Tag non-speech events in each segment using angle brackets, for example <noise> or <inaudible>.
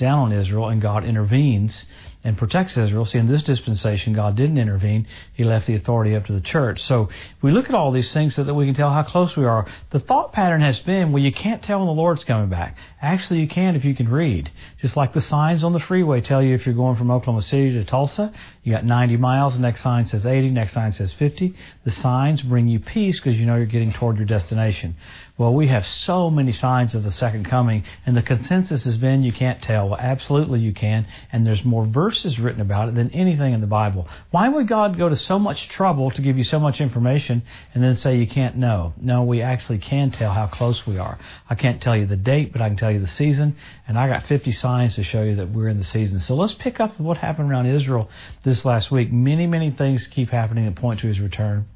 down on Israel and God intervenes and protects Israel. See, in this dispensation, God didn't intervene. He left the authority up to the church. So we look at all these things so that we can tell how close we are. The thought pattern has been, well, you can't tell when the Lord's coming back. Actually, you can if you can read. Just like the signs on the freeway tell you if you're going from Oklahoma City to Tulsa, you got 90 miles, the next sign says 80, next sign says 50. The signs bring you peace because you know you're getting toward your destination. Well, we have so many signs of the second coming, and the consensus has been you can't tell. Well, absolutely you can, and there's more verses written about it than anything in the Bible. Why would God go to so much trouble to give you so much information and then say you can't know? No, we actually can tell how close we are. I can't tell you the date, but I can tell you the season, and I got 50 signs to show you that we're in the season. So let's pick up what happened around Israel this last week. Many, many things keep happening that point to his return.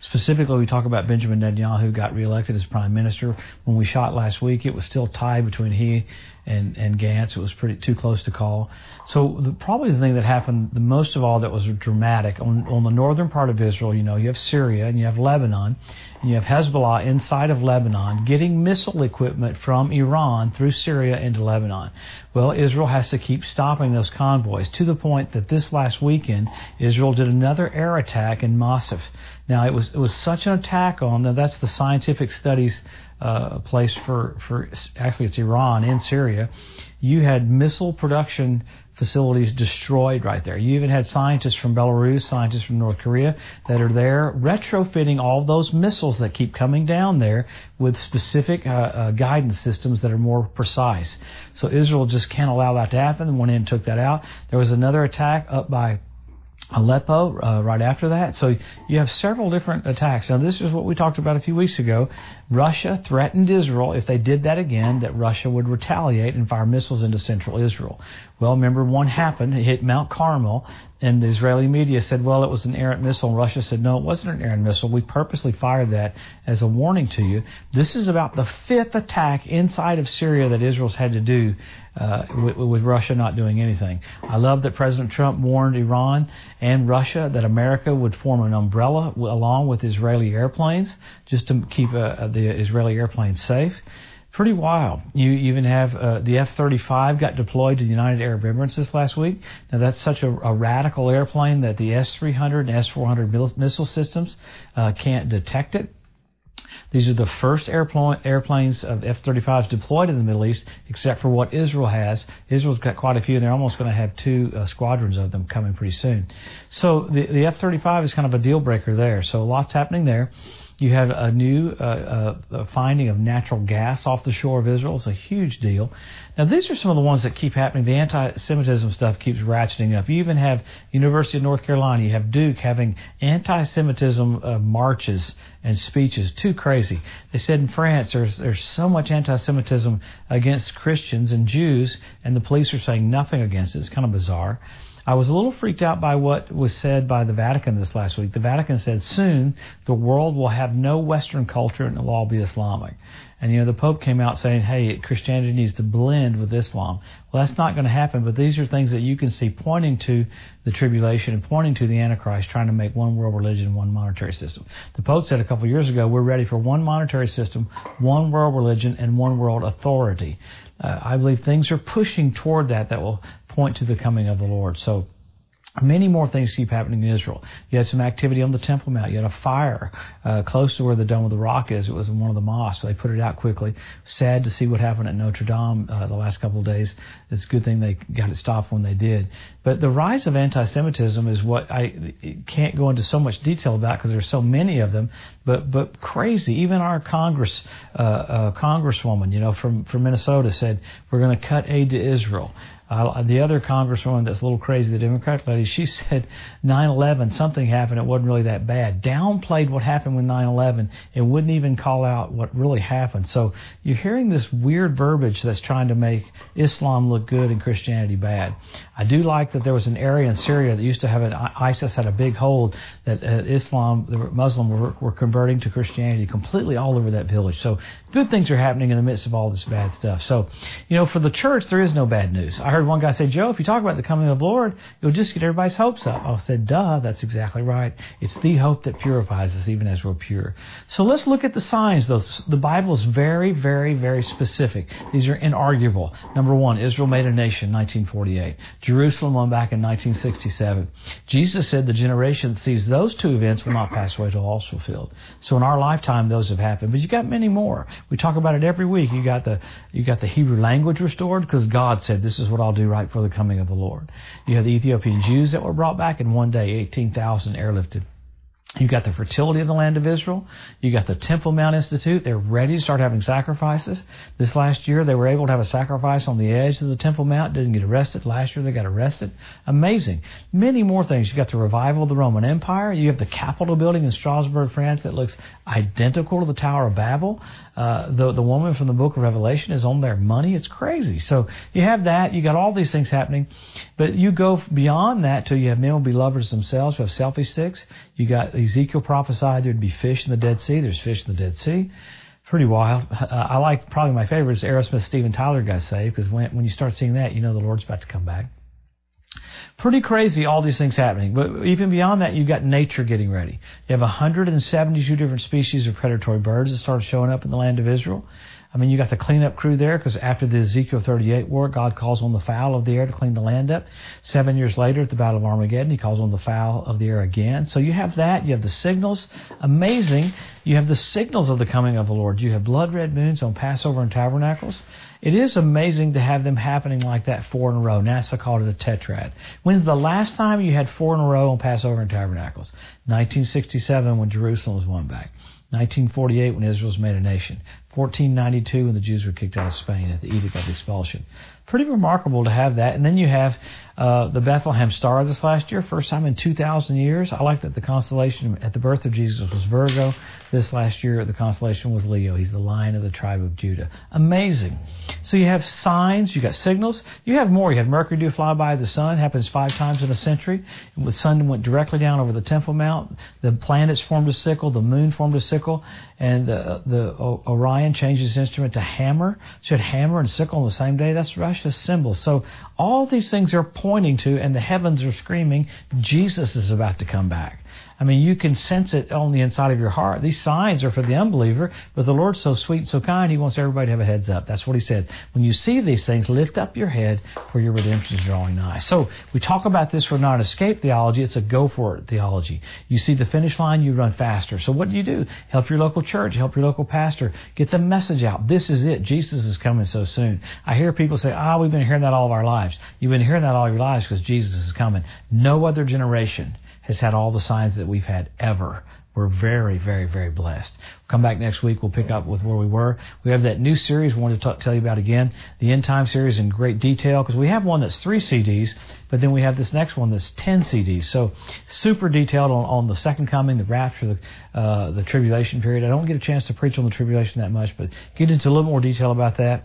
Specifically, we talk about Benjamin Netanyahu got reelected as prime minister. When we shot last week, it was still tied between he and, and Gantz. It was pretty too close to call. So the, probably the thing that happened the most of all that was dramatic on, on the northern part of Israel, you know, you have Syria and you have Lebanon, and you have Hezbollah inside of Lebanon getting missile equipment from Iran through Syria into Lebanon. Well, Israel has to keep stopping those convoys to the point that this last weekend Israel did another air attack in Masyaf. Now it was it was such an attack on them. That's the scientific studies uh, place for, for actually it's Iran in Syria, you had missile production facilities destroyed right there. You even had scientists from Belarus, scientists from North Korea that are there retrofitting all those missiles that keep coming down there with specific uh, uh, guidance systems that are more precise. So Israel just can't allow that to happen. Went in and took that out. There was another attack up by Aleppo uh, right after that. So you have several different attacks. Now, this is what we talked about a few weeks ago. Russia threatened Israel if they did that again, that Russia would retaliate and fire missiles into central Israel. Well, remember one happened. It hit Mount Carmel, and the Israeli media said, well, it was an errant missile. And Russia said, no, it wasn't an errant missile. We purposely fired that as a warning to you. This is about the fifth attack inside of Syria that Israel's had to do uh, with, with Russia not doing anything. I love that President Trump warned Iran and Russia that America would form an umbrella along with Israeli airplanes just to keep uh, the Israeli airplanes safe pretty wild. You even have uh, the F-35 got deployed to the United Arab Emirates this last week. Now that's such a, a radical airplane that the S-300 and S-400 missile systems uh, can't detect it. These are the first airplanes of F-35s deployed in the Middle East, except for what Israel has. Israel's got quite a few, and they're almost going to have two uh, squadrons of them coming pretty soon. So the, the F-35 is kind of a deal breaker there. So a lots happening there. You have a new uh, uh, finding of natural gas off the shore of Israel. It's a huge deal. Now, these are some of the ones that keep happening. The anti-Semitism stuff keeps ratcheting up. You even have University of North Carolina. You have Duke having anti-Semitism uh, marches and speeches. Too crazy. They said in France there's there's so much anti-Semitism against Christians and Jews, and the police are saying nothing against it. It's kind of bizarre. I was a little freaked out by what was said by the Vatican this last week. The Vatican said soon the world will have no Western culture and it will all be Islamic. And you know, the Pope came out saying, hey, Christianity needs to blend with Islam. Well, that's not going to happen, but these are things that you can see pointing to the tribulation and pointing to the Antichrist trying to make one world religion, one monetary system. The Pope said a couple years ago, we're ready for one monetary system, one world religion, and one world authority. Uh, I believe things are pushing toward that that will point to the coming of the Lord. So Many more things keep happening in Israel. You had some activity on the Temple Mount. You had a fire uh, close to where the Dome of the Rock is. It was in one of the mosques. So they put it out quickly. Sad to see what happened at Notre Dame uh, the last couple of days. It's a good thing they got it stopped when they did. But the rise of anti-Semitism is what I can't go into so much detail about because there's so many of them. But but crazy. Even our Congress uh, uh congresswoman, you know, from from Minnesota said we're going to cut aid to Israel. Uh, the other congresswoman that's a little crazy, the Democrat lady, she <laughs> said 9/11 something happened. It wasn't really that bad. Downplayed what happened with 9/11 and wouldn't even call out what really happened. So you're hearing this weird verbiage that's trying to make Islam look good and Christianity bad. I do like that there was an area in Syria that used to have an ISIS had a big hold that uh, Islam, the Muslim were, were converting to Christianity completely all over that village. So good things are happening in the midst of all this bad stuff. So you know, for the church there is no bad news. Heard one guy say, Joe, if you talk about the coming of the Lord, you'll just get everybody's hopes up. Oh, I said, duh, that's exactly right. It's the hope that purifies us even as we're pure. So let's look at the signs. The Bible is very, very, very specific. These are inarguable. Number one, Israel made a nation, in 1948. Jerusalem won back in 1967. Jesus said the generation that sees those two events will not pass away till all's fulfilled. So in our lifetime, those have happened. But you got many more. We talk about it every week. You got the, you got the Hebrew language restored because God said, this is what I'll do right for the coming of the Lord. You have the Ethiopian Jews that were brought back in one day, 18,000 airlifted. You got the fertility of the land of Israel. You got the Temple Mount Institute. They're ready to start having sacrifices. This last year, they were able to have a sacrifice on the edge of the Temple Mount. Didn't get arrested. Last year, they got arrested. Amazing. Many more things. You got the revival of the Roman Empire. You have the Capitol building in Strasbourg, France, that looks identical to the Tower of Babel. Uh, the the woman from the Book of Revelation is on their money. It's crazy. So you have that. You got all these things happening, but you go beyond that till you have men will be lovers themselves. You have selfie sticks. You got Ezekiel prophesied there'd be fish in the Dead Sea. There's fish in the Dead Sea. Pretty wild. Uh, <laughs> I like probably my favorite is Aerosmith Steven Tyler got saved because when when you start seeing that, you know the Lord's about to come back. Pretty crazy, all these things happening. But even beyond that, you've got nature getting ready. You have 172 different species of predatory birds that start showing up in the land of Israel. I mean, you got the cleanup crew there because after the Ezekiel 38 war, God calls on the fowl of the air to clean the land up. Seven years later, at the Battle of Armageddon, He calls on the fowl of the air again. So you have that. You have the signals. Amazing. You have the signals of the coming of the Lord. You have blood red moons on Passover and Tabernacles. It is amazing to have them happening like that four in a row. NASA called it a tetrad. When's the last time you had four in a row on Passover and Tabernacles? 1967 when Jerusalem was won back. 1948 when Israel was made a nation. 1492 when the Jews were kicked out of Spain at the Edict of Expulsion. Pretty remarkable to have that. And then you have uh, the Bethlehem Star this last year, first time in 2,000 years. I like that the constellation at the birth of Jesus was Virgo. This last year, the constellation was Leo. He's the lion of the tribe of Judah. Amazing. So you have signs, you got signals. You have more. You have Mercury do fly by the sun, happens five times in a century. The sun went directly down over the Temple Mount. The planets formed a sickle. The moon formed a sickle. And the, the Orion changed his instrument to hammer. So you had hammer and sickle on the same day. That's Russia's symbol. So all these things are pointing to, and the heavens are screaming, Jesus is about to come back. I mean, you can sense it on the inside of your heart. These signs are for the unbeliever, but the Lord's so sweet and so kind, He wants everybody to have a heads up. That's what He said. When you see these things, lift up your head, for your redemption is drawing nigh. So we talk about this for not escape theology, it's a go for it theology. You see the finish line, you run faster. So what do you do? Help your local church, help your local pastor, get the message out. This is it. Jesus is coming so soon. I hear people say, ah, oh, we've been hearing that all of our lives. You've been hearing that all your lives because Jesus is coming. No other generation has had all the signs that we've had ever. We're very, very, very blessed. We'll come back next week. We'll pick up with where we were. We have that new series we wanted to t- tell you about again, the End Time series in great detail, because we have one that's three CDs, but then we have this next one that's 10 CDs. So super detailed on, on the second coming, the rapture, the, uh, the tribulation period. I don't get a chance to preach on the tribulation that much, but get into a little more detail about that.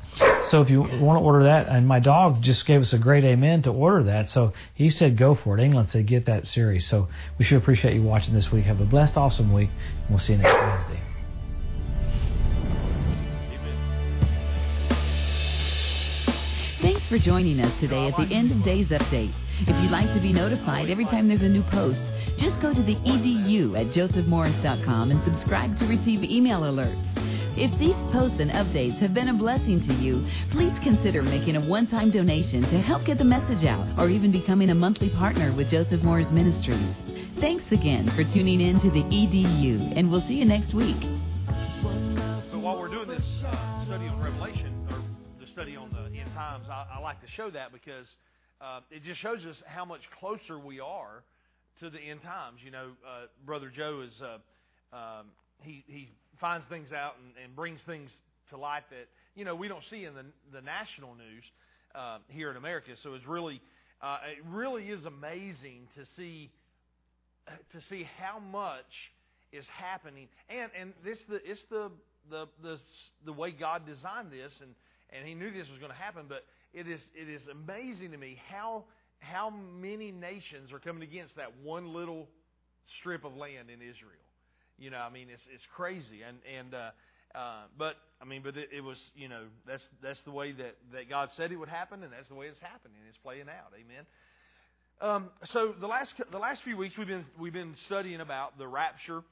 So if you want to order that, and my dog just gave us a great amen to order that. So he said go for it. England said get that series. So we should appreciate you watching this week. Have a blessed, awesome week, and we'll see you next Wednesday. Thanks for joining us today at the End of Days Update. If you'd like to be notified every time there's a new post, just go to the edu at josephmorris.com and subscribe to receive email alerts. If these posts and updates have been a blessing to you, please consider making a one-time donation to help get the message out or even becoming a monthly partner with Joseph Morris Ministries. Thanks again for tuning in to the EDU, and we'll see you next week. So while we're doing this uh, study on Revelation, or the study on the end times, I, I like to show that because uh, it just shows us how much closer we are to the end times. You know, uh, Brother Joe is uh, um, he he finds things out and, and brings things to light that you know we don't see in the the national news uh, here in America. So it's really uh, it really is amazing to see to see how much is happening, and and this the it's the the the the way God designed this, and and He knew this was going to happen. But it is it is amazing to me how how many nations are coming against that one little strip of land in Israel. You know, I mean, it's it's crazy, and and uh, Uh, but I mean, but it, it was you know that's that's the way that that God said it would happen, and that's the way it's happening. It's playing out. Amen. Um, so the last the last few weeks we've been we've been studying about the rapture.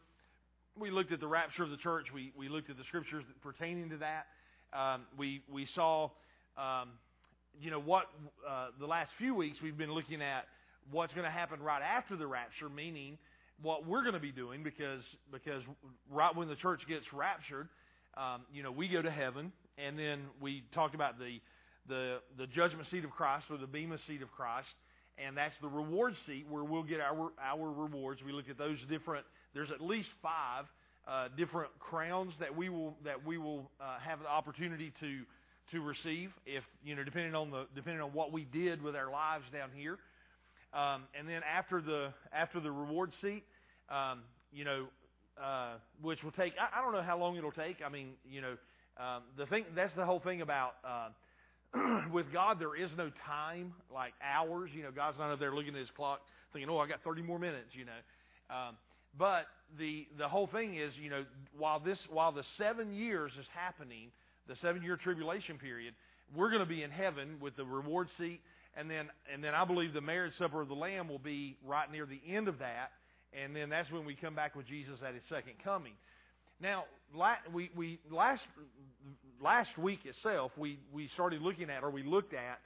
We looked at the rapture of the church. We we looked at the scriptures pertaining to that. Um, we we saw, um, you know, what uh, the last few weeks we've been looking at what's going to happen right after the rapture, meaning what we're going to be doing because because right when the church gets raptured, um, you know, we go to heaven, and then we talked about the the the judgment seat of Christ or the bema seat of Christ, and that's the reward seat where we'll get our our rewards. We look at those different. There's at least five uh, different crowns that we will that we will uh, have the opportunity to to receive if you know depending on the depending on what we did with our lives down here. Um, and then after the after the reward seat, um, you know, uh, which will take. I, I don't know how long it'll take. I mean, you know, um, the thing that's the whole thing about. <clears throat> With God, there is no time like hours. You know, God's not up there looking at His clock, thinking, "Oh, I got 30 more minutes." You know, um, but the the whole thing is, you know, while this while the seven years is happening, the seven year tribulation period, we're going to be in heaven with the reward seat, and then and then I believe the marriage supper of the Lamb will be right near the end of that, and then that's when we come back with Jesus at His second coming. Now, we, we last last week itself, we we started looking at, or we looked at,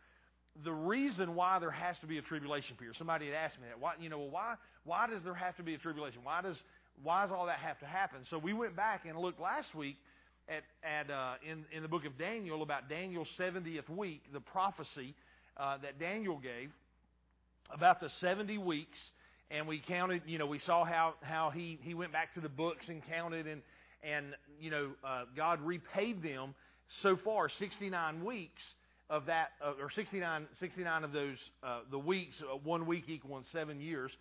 the reason why there has to be a tribulation period. Somebody had asked me that. Why, you know, why why does there have to be a tribulation? Why does why does all that have to happen? So we went back and looked last week at at uh, in in the book of Daniel about Daniel's 70th week, the prophecy uh, that Daniel gave about the 70 weeks and we counted. You know, we saw how how he he went back to the books and counted, and and you know, uh, God repaid them so far 69 weeks of that, uh, or 69 69 of those uh, the weeks. Uh, one week equaling seven years.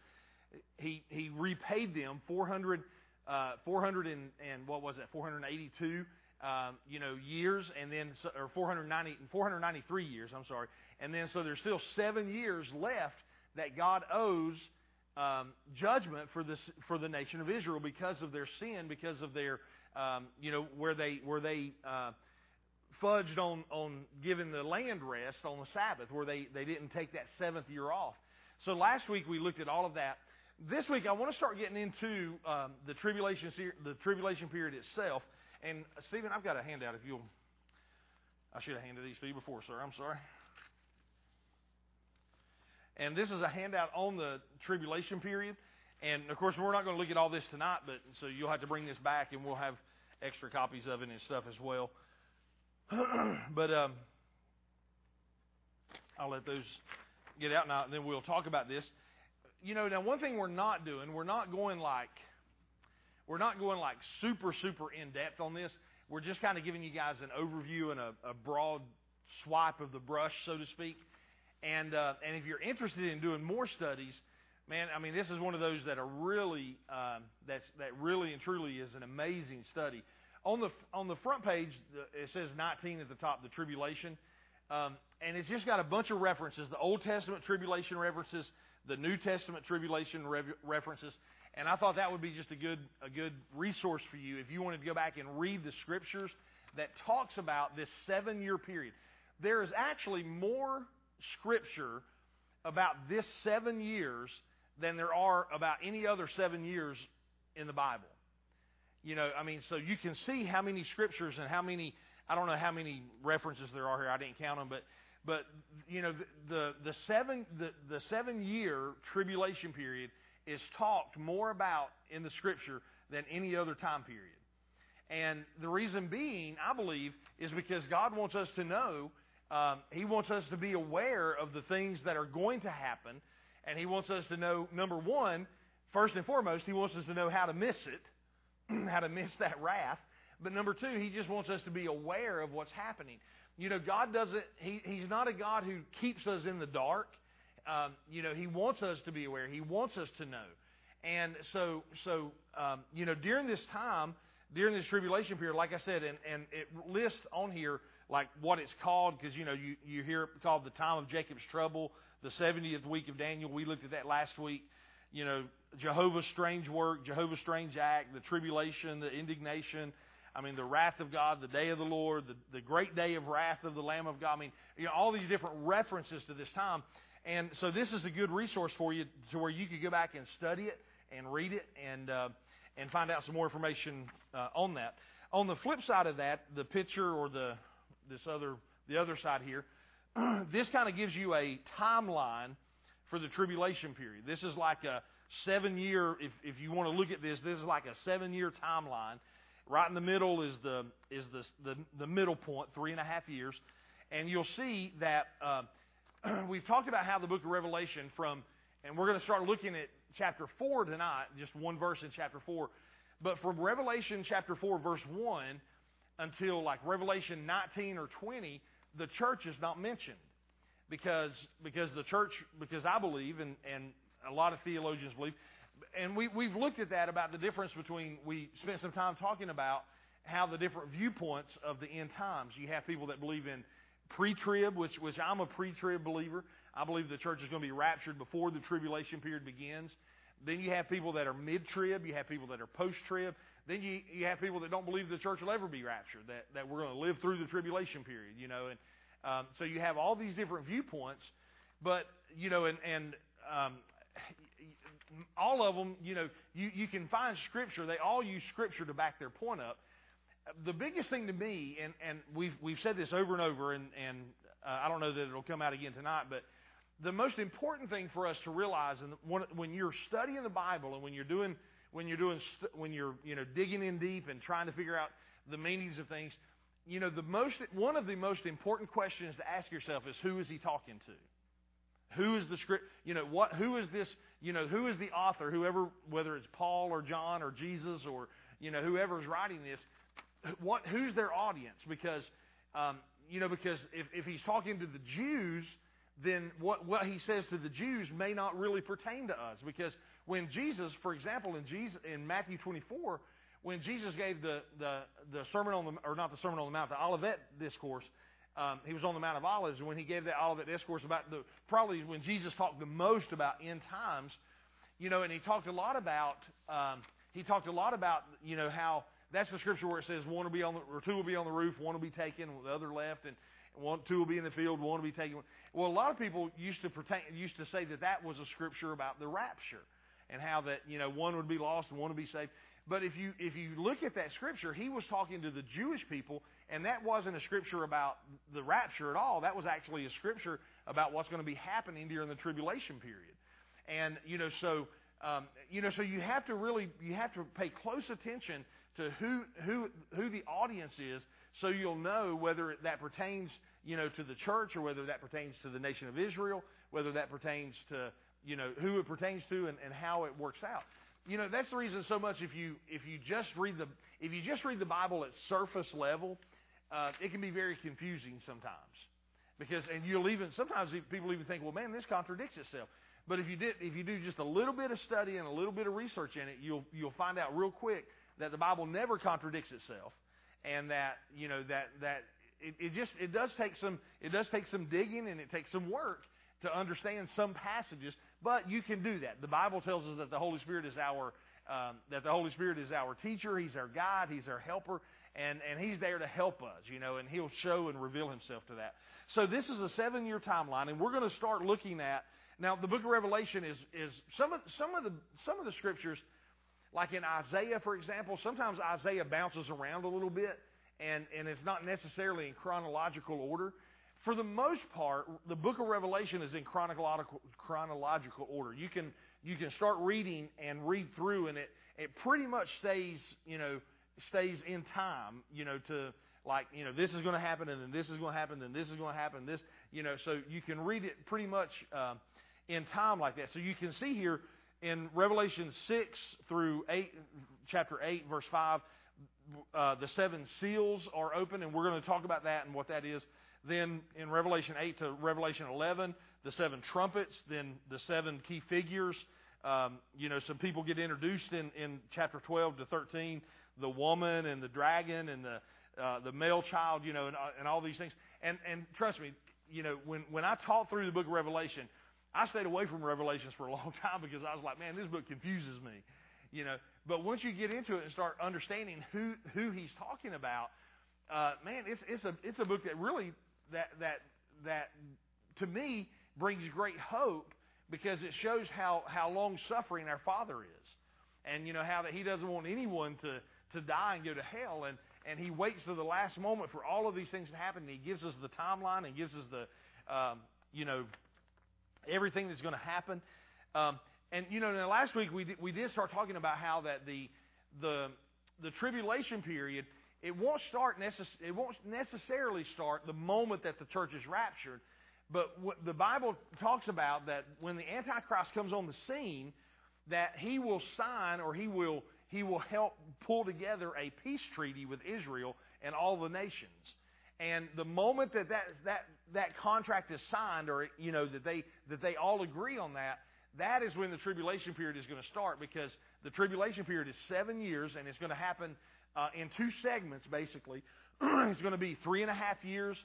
He he repaid them 400 uh, 400 and, and what was it 482 um, you know, years, and then or 490 493 years. I'm sorry, and then so there's still seven years left that God owes um, judgment for this for the nation of Israel because of their sin, because of their um, you know where they where they uh, fudged on on giving the land rest on the Sabbath, where they they didn't take that seventh year off. So last week we looked at all of that. This week I want to start getting into um, the tribulation the tribulation period itself. And uh, Stephen, I've got a handout. If you'll, I should have handed these to you before, sir. I'm sorry. And this is a handout on the tribulation period. And of course, we're not going to look at all this tonight, but so you'll have to bring this back, and we'll have extra copies of it and stuff as well. <clears throat> but um, I'll let those get out now, and then we'll talk about this. You know, now one thing we're not doing, we're not going like we're not going like super super in depth on this. We're just kind of giving you guys an overview and a, a broad swipe of the brush, so to speak. And uh, and if you're interested in doing more studies, man, I mean, this is one of those that are really um, that's that really and truly is an amazing study. On the on the front page, it says 19 at the top, the tribulation, um, and it's just got a bunch of references: the Old Testament tribulation references, the New Testament tribulation references. And I thought that would be just a good a good resource for you if you wanted to go back and read the scriptures that talks about this seven year period. There is actually more scripture about this seven years than there are about any other seven years in the Bible. You know, I mean, so you can see how many scriptures and how many, I don't know how many references there are here, I didn't count them, but, but you know, the, the, seven, the, the seven year tribulation period is talked more about in the scripture than any other time period. And the reason being, I believe, is because God wants us to know um, he wants us to be aware of the things that are going to happen, and He wants us to know, number one, first and foremost, He wants us to know how to miss it, <clears throat> how to miss that wrath. But number two, He just wants us to be aware of what's happening. You know, God doesn't, he, He's not a God who keeps us in the dark. Um, you know, He wants us to be aware, He wants us to know. And so, so um, you know, during this time, during this tribulation period, like I said, and, and it lists on here like what it's called because you know you, you hear it called the time of Jacob's trouble, the 70th week of Daniel. We looked at that last week. You know, Jehovah's strange work, Jehovah's strange act, the tribulation, the indignation. I mean, the wrath of God, the day of the Lord, the, the great day of wrath of the Lamb of God. I mean, you know, all these different references to this time. And so this is a good resource for you to where you could go back and study it and read it and, uh, and find out some more information uh, on that. On the flip side of that, the picture or the, this other, the other side here, <clears throat> this kind of gives you a timeline for the tribulation period. This is like a seven year, if, if you want to look at this, this is like a seven year timeline. Right in the middle is the, is the, the, the middle point, three and a half years. And you'll see that uh, <clears throat> we've talked about how the book of Revelation from, and we're going to start looking at chapter 4 tonight, just one verse in chapter 4. But from Revelation chapter 4, verse 1 until like Revelation 19 or 20, the church is not mentioned because because the church because I believe and and a lot of theologians believe and we we've looked at that about the difference between we spent some time talking about how the different viewpoints of the end times. You have people that believe in pre-trib, which which I'm a pre-trib believer. I believe the church is going to be raptured before the tribulation period begins. Then you have people that are mid-trib. You have people that are post-trib. Then you you have people that don't believe the church will ever be raptured. That that we're going to live through the tribulation period. You know, and um, so you have all these different viewpoints, but you know, and and um, all of them, you know, you you can find scripture. They all use scripture to back their point up. The biggest thing to me, and and we've we've said this over and over, and and uh, I don't know that it'll come out again tonight, but the most important thing for us to realize, and when, when you're studying the Bible, and when you're doing when you're doing when you're you know digging in deep and trying to figure out the meanings of things, you know, the most, one of the most important questions to ask yourself is who is he talking to? Who is the script, you know, what, who is this, you know, who is the author, whoever, whether it's Paul or John or Jesus or, you know, whoever's writing this, what, who's their audience? Because, um, you know, because if, if he's talking to the Jews, then what, what he says to the Jews may not really pertain to us. Because when Jesus, for example, in Jesus, in Matthew 24, when Jesus gave the, the, the sermon on the, or not the sermon on the mount, the Olivet discourse, um, he was on the Mount of Olives, and when he gave that Olivet discourse about the, probably when Jesus talked the most about end times, you know, and he talked a lot about, um, he talked a lot about, you know, how that's the scripture where it says one will be on the, or two will be on the roof, one will be taken, the other left, and one, two will be in the field, one will be taken. Well, a lot of people used to pertain, used to say that that was a scripture about the rapture, and how that, you know, one would be lost and one would be saved. But if you if you look at that scripture, he was talking to the Jewish people, and that wasn't a scripture about the rapture at all. That was actually a scripture about what's going to be happening during the tribulation period. And you know, so um, you know, so you have to really you have to pay close attention to who who who the audience is, so you'll know whether that pertains you know to the church or whether that pertains to the nation of Israel, whether that pertains to you know who it pertains to and, and how it works out. You know that's the reason so much if you if you just read the if you just read the Bible at surface level, uh, it can be very confusing sometimes. Because and you'll even sometimes people even think, well, man, this contradicts itself. But if you did if you do just a little bit of study and a little bit of research in it, you'll you'll find out real quick that the Bible never contradicts itself, and that you know that that it, it just it does take some it does take some digging and it takes some work to understand some passages, but you can do that. The Bible tells us that the Holy Spirit is our um, that the Holy Spirit is our teacher, He's our guide, He's our helper, and, and He's there to help us, you know, and He'll show and reveal Himself to that. So this is a seven year timeline, and we're going to start looking at now the book of Revelation is is some of some of the some of the scriptures, like in Isaiah, for example, sometimes Isaiah bounces around a little bit and, and it's not necessarily in chronological order for the most part, the book of Revelation is in chronological, chronological order. You can, you can start reading and read through, and it, it pretty much stays, you know, stays in time, you know, to like, you know, this is going to happen, and then this is going to happen, then this is going to happen, this, you know, so you can read it pretty much uh, in time like that. So you can see here in Revelation 6 through 8, chapter 8, verse 5, uh, the seven seals are open, and we're going to talk about that and what that is. Then in Revelation 8 to Revelation 11, the seven trumpets, then the seven key figures. Um, you know, some people get introduced in, in chapter 12 to 13, the woman and the dragon and the uh, the male child, you know, and, uh, and all these things. And and trust me, you know, when when I taught through the book of Revelation, I stayed away from Revelations for a <laughs> long time because I was like, man, this book confuses me. you know. But once you get into it and start understanding who who he's talking about, uh, man, it's it's a it's a book that really that that that to me brings great hope because it shows how how long suffering our Father is, and you know how that He doesn't want anyone to to die and go to hell, and and He waits to the last moment for all of these things to happen. And he gives us the timeline and gives us the um, you know everything that's going to happen. Um, and you know, now last week we did, we did start talking about how that the the the tribulation period it won't start necess- it won't necessarily start the moment that the church is raptured, but what the Bible talks about that when the Antichrist comes on the scene, that he will sign or he will he will help pull together a peace treaty with Israel and all the nations. And the moment that that, that, that contract is signed, or you know that they that they all agree on that, that is when the tribulation period is going to start because the tribulation period is seven years and it's going to happen uh, in two segments basically. <clears throat> it's going to be three and a half years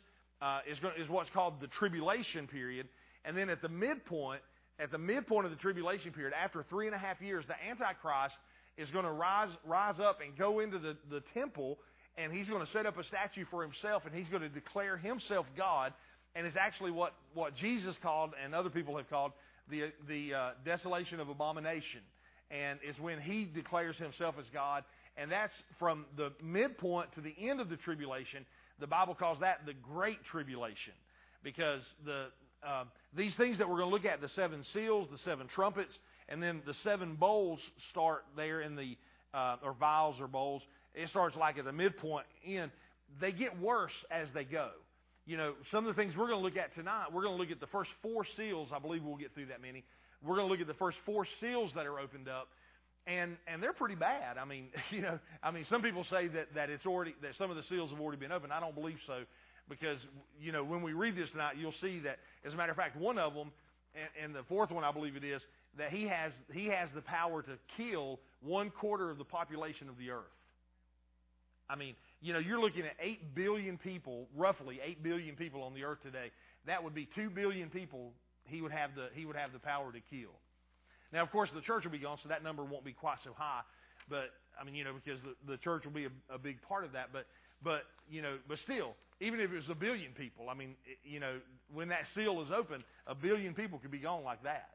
uh, is, going, is what's called the tribulation period, and then at the midpoint, at the midpoint of the tribulation period, after three and a half years, the Antichrist is going to rise rise up and go into the, the temple, and he's going to set up a statue for himself, and he's going to declare himself God, and it's actually what what Jesus called and other people have called the, the uh, desolation of abomination. And it's when he declares himself as God. And that's from the midpoint to the end of the tribulation. The Bible calls that the Great Tribulation. Because the, uh, these things that we're going to look at, the seven seals, the seven trumpets, and then the seven bowls start there in the, uh, or vials or bowls. It starts like at the midpoint in. They get worse as they go you know, some of the things we're going to look at tonight, we're going to look at the first four seals. I believe we'll get through that many. We're going to look at the first four seals that are opened up, and and they're pretty bad. I mean, <laughs> you know, I mean, some people say that that it's already that some of the seals have already been opened. I don't believe so, because you know, when we read this tonight, you'll see that, as a matter of fact, one of them, and, and the fourth one, I believe it is, that he has he has the power to kill one quarter of the population of the earth. I mean, you know, you're looking at 8 billion people, roughly 8 billion people on the earth today. That would be 2 billion people he would have the, he would have the power to kill. Now, of course, the church will be gone, so that number won't be quite so high. But, I mean, you know, because the, the church will be a, a big part of that. But, but, you know, but still, even if it was a billion people, I mean, it, you know, when that seal is open, a billion people could be gone like that.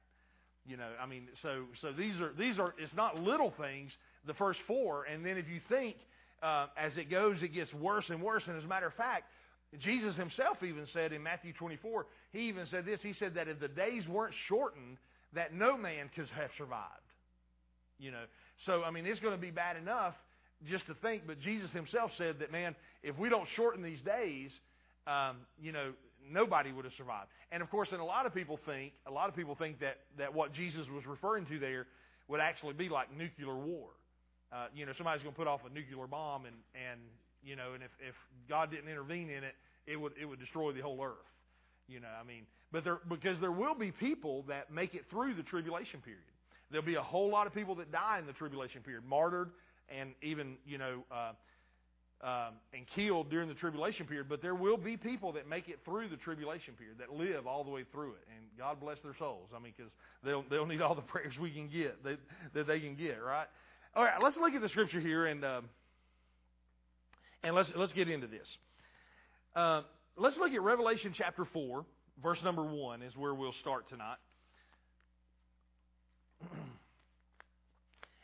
You know, I mean, so so these are these are it's not little things. The first four, and then if you think uh, as it goes, it gets worse and worse. And as a matter of fact, Jesus himself even said in Matthew 24, he even said this. He said that if the days weren't shortened, that no man could have survived. You know, so I mean, it's going to be bad enough just to think. But Jesus himself said that, man, if we don't shorten these days, um, you know, nobody would have survived. And of course, and a lot of people think, a lot of people think that that what Jesus was referring to there would actually be like nuclear war uh, you know, somebody's going to put off a nuclear bomb, and and you know, and if if God didn't intervene in it, it would it would destroy the whole earth. You know, I mean, but there because there will be people that make it through the tribulation period. There'll be a whole lot of people that die in the tribulation period, martyred, and even you know. Uh, um, and killed during the tribulation period, but there will be people that make it through the tribulation period that live all the way through it, and God bless their souls. I mean, because they'll they'll need all the <laughs> prayers we can get that that they can get, right? All right, let's look at the scripture here and uh, and let's let's get into this. Uh, let's look at Revelation chapter four, verse number one is where we'll start tonight.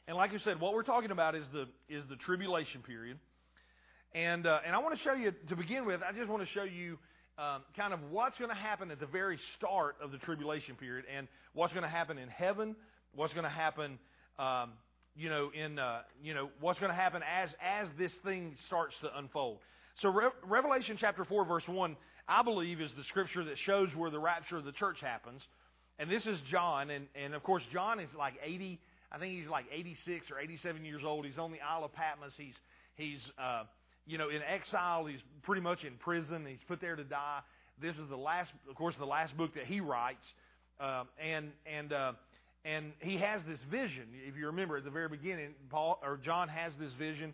and like I said, what we're talking about is the is the tribulation period, and uh, and I want to show you to begin with. I just want to show you. Um, kind of what's going to happen at the very start of the tribulation period, and what's going to happen in heaven, what's going to happen um, you know, in uh, you know what's going to happen as as this thing starts to unfold. So Re- Revelation chapter four verse one, I believe, is the scripture that shows where the rapture of the church happens. And this is John, and and of course John is like eighty. I think he's like eighty six or eighty seven years old. He's on the Isle of Patmos. He's he's uh, you know in exile. He's pretty much in prison. He's put there to die. This is the last, of course, the last book that he writes. Uh, and and uh, and he has this vision. If you remember at the very beginning, Paul or John has this vision,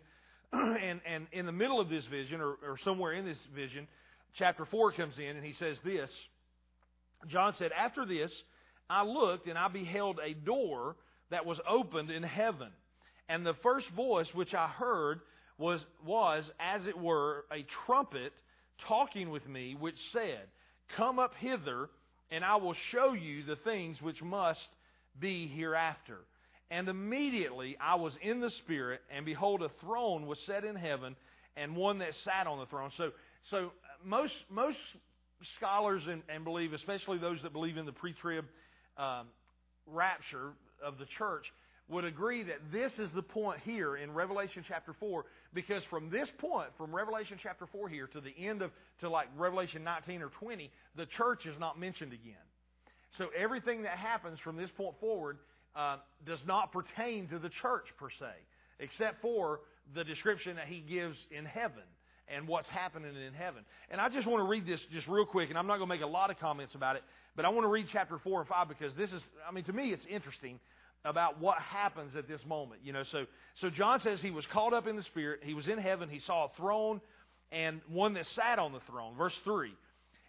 <clears throat> and and in the middle of this vision, or, or somewhere in this vision, chapter four comes in, and he says this. John said, "After this, I looked, and I beheld a door that was opened in heaven." And the first voice which I heard was, was, as it were, a trumpet talking with me, which said, Come up hither, and I will show you the things which must be hereafter. And immediately I was in the Spirit, and behold, a throne was set in heaven, and one that sat on the throne. So, so most, most scholars and, and believe, especially those that believe in the pre trib um, rapture of the church, would agree that this is the point here in Revelation chapter 4 because from this point from Revelation chapter 4 here to the end of to like Revelation 19 or 20 the church is not mentioned again. So everything that happens from this point forward uh, does not pertain to the church per se except for the description that he gives in heaven and what's happening in heaven. And I just want to read this just real quick, and I'm not going to make a lot of comments about it, but I want to read chapter 4 and 5 because this is, I mean, to me, it's interesting about what happens at this moment. You know, so so John says he was caught up in the spirit. He was in heaven. He saw a throne and one that sat on the throne. Verse three,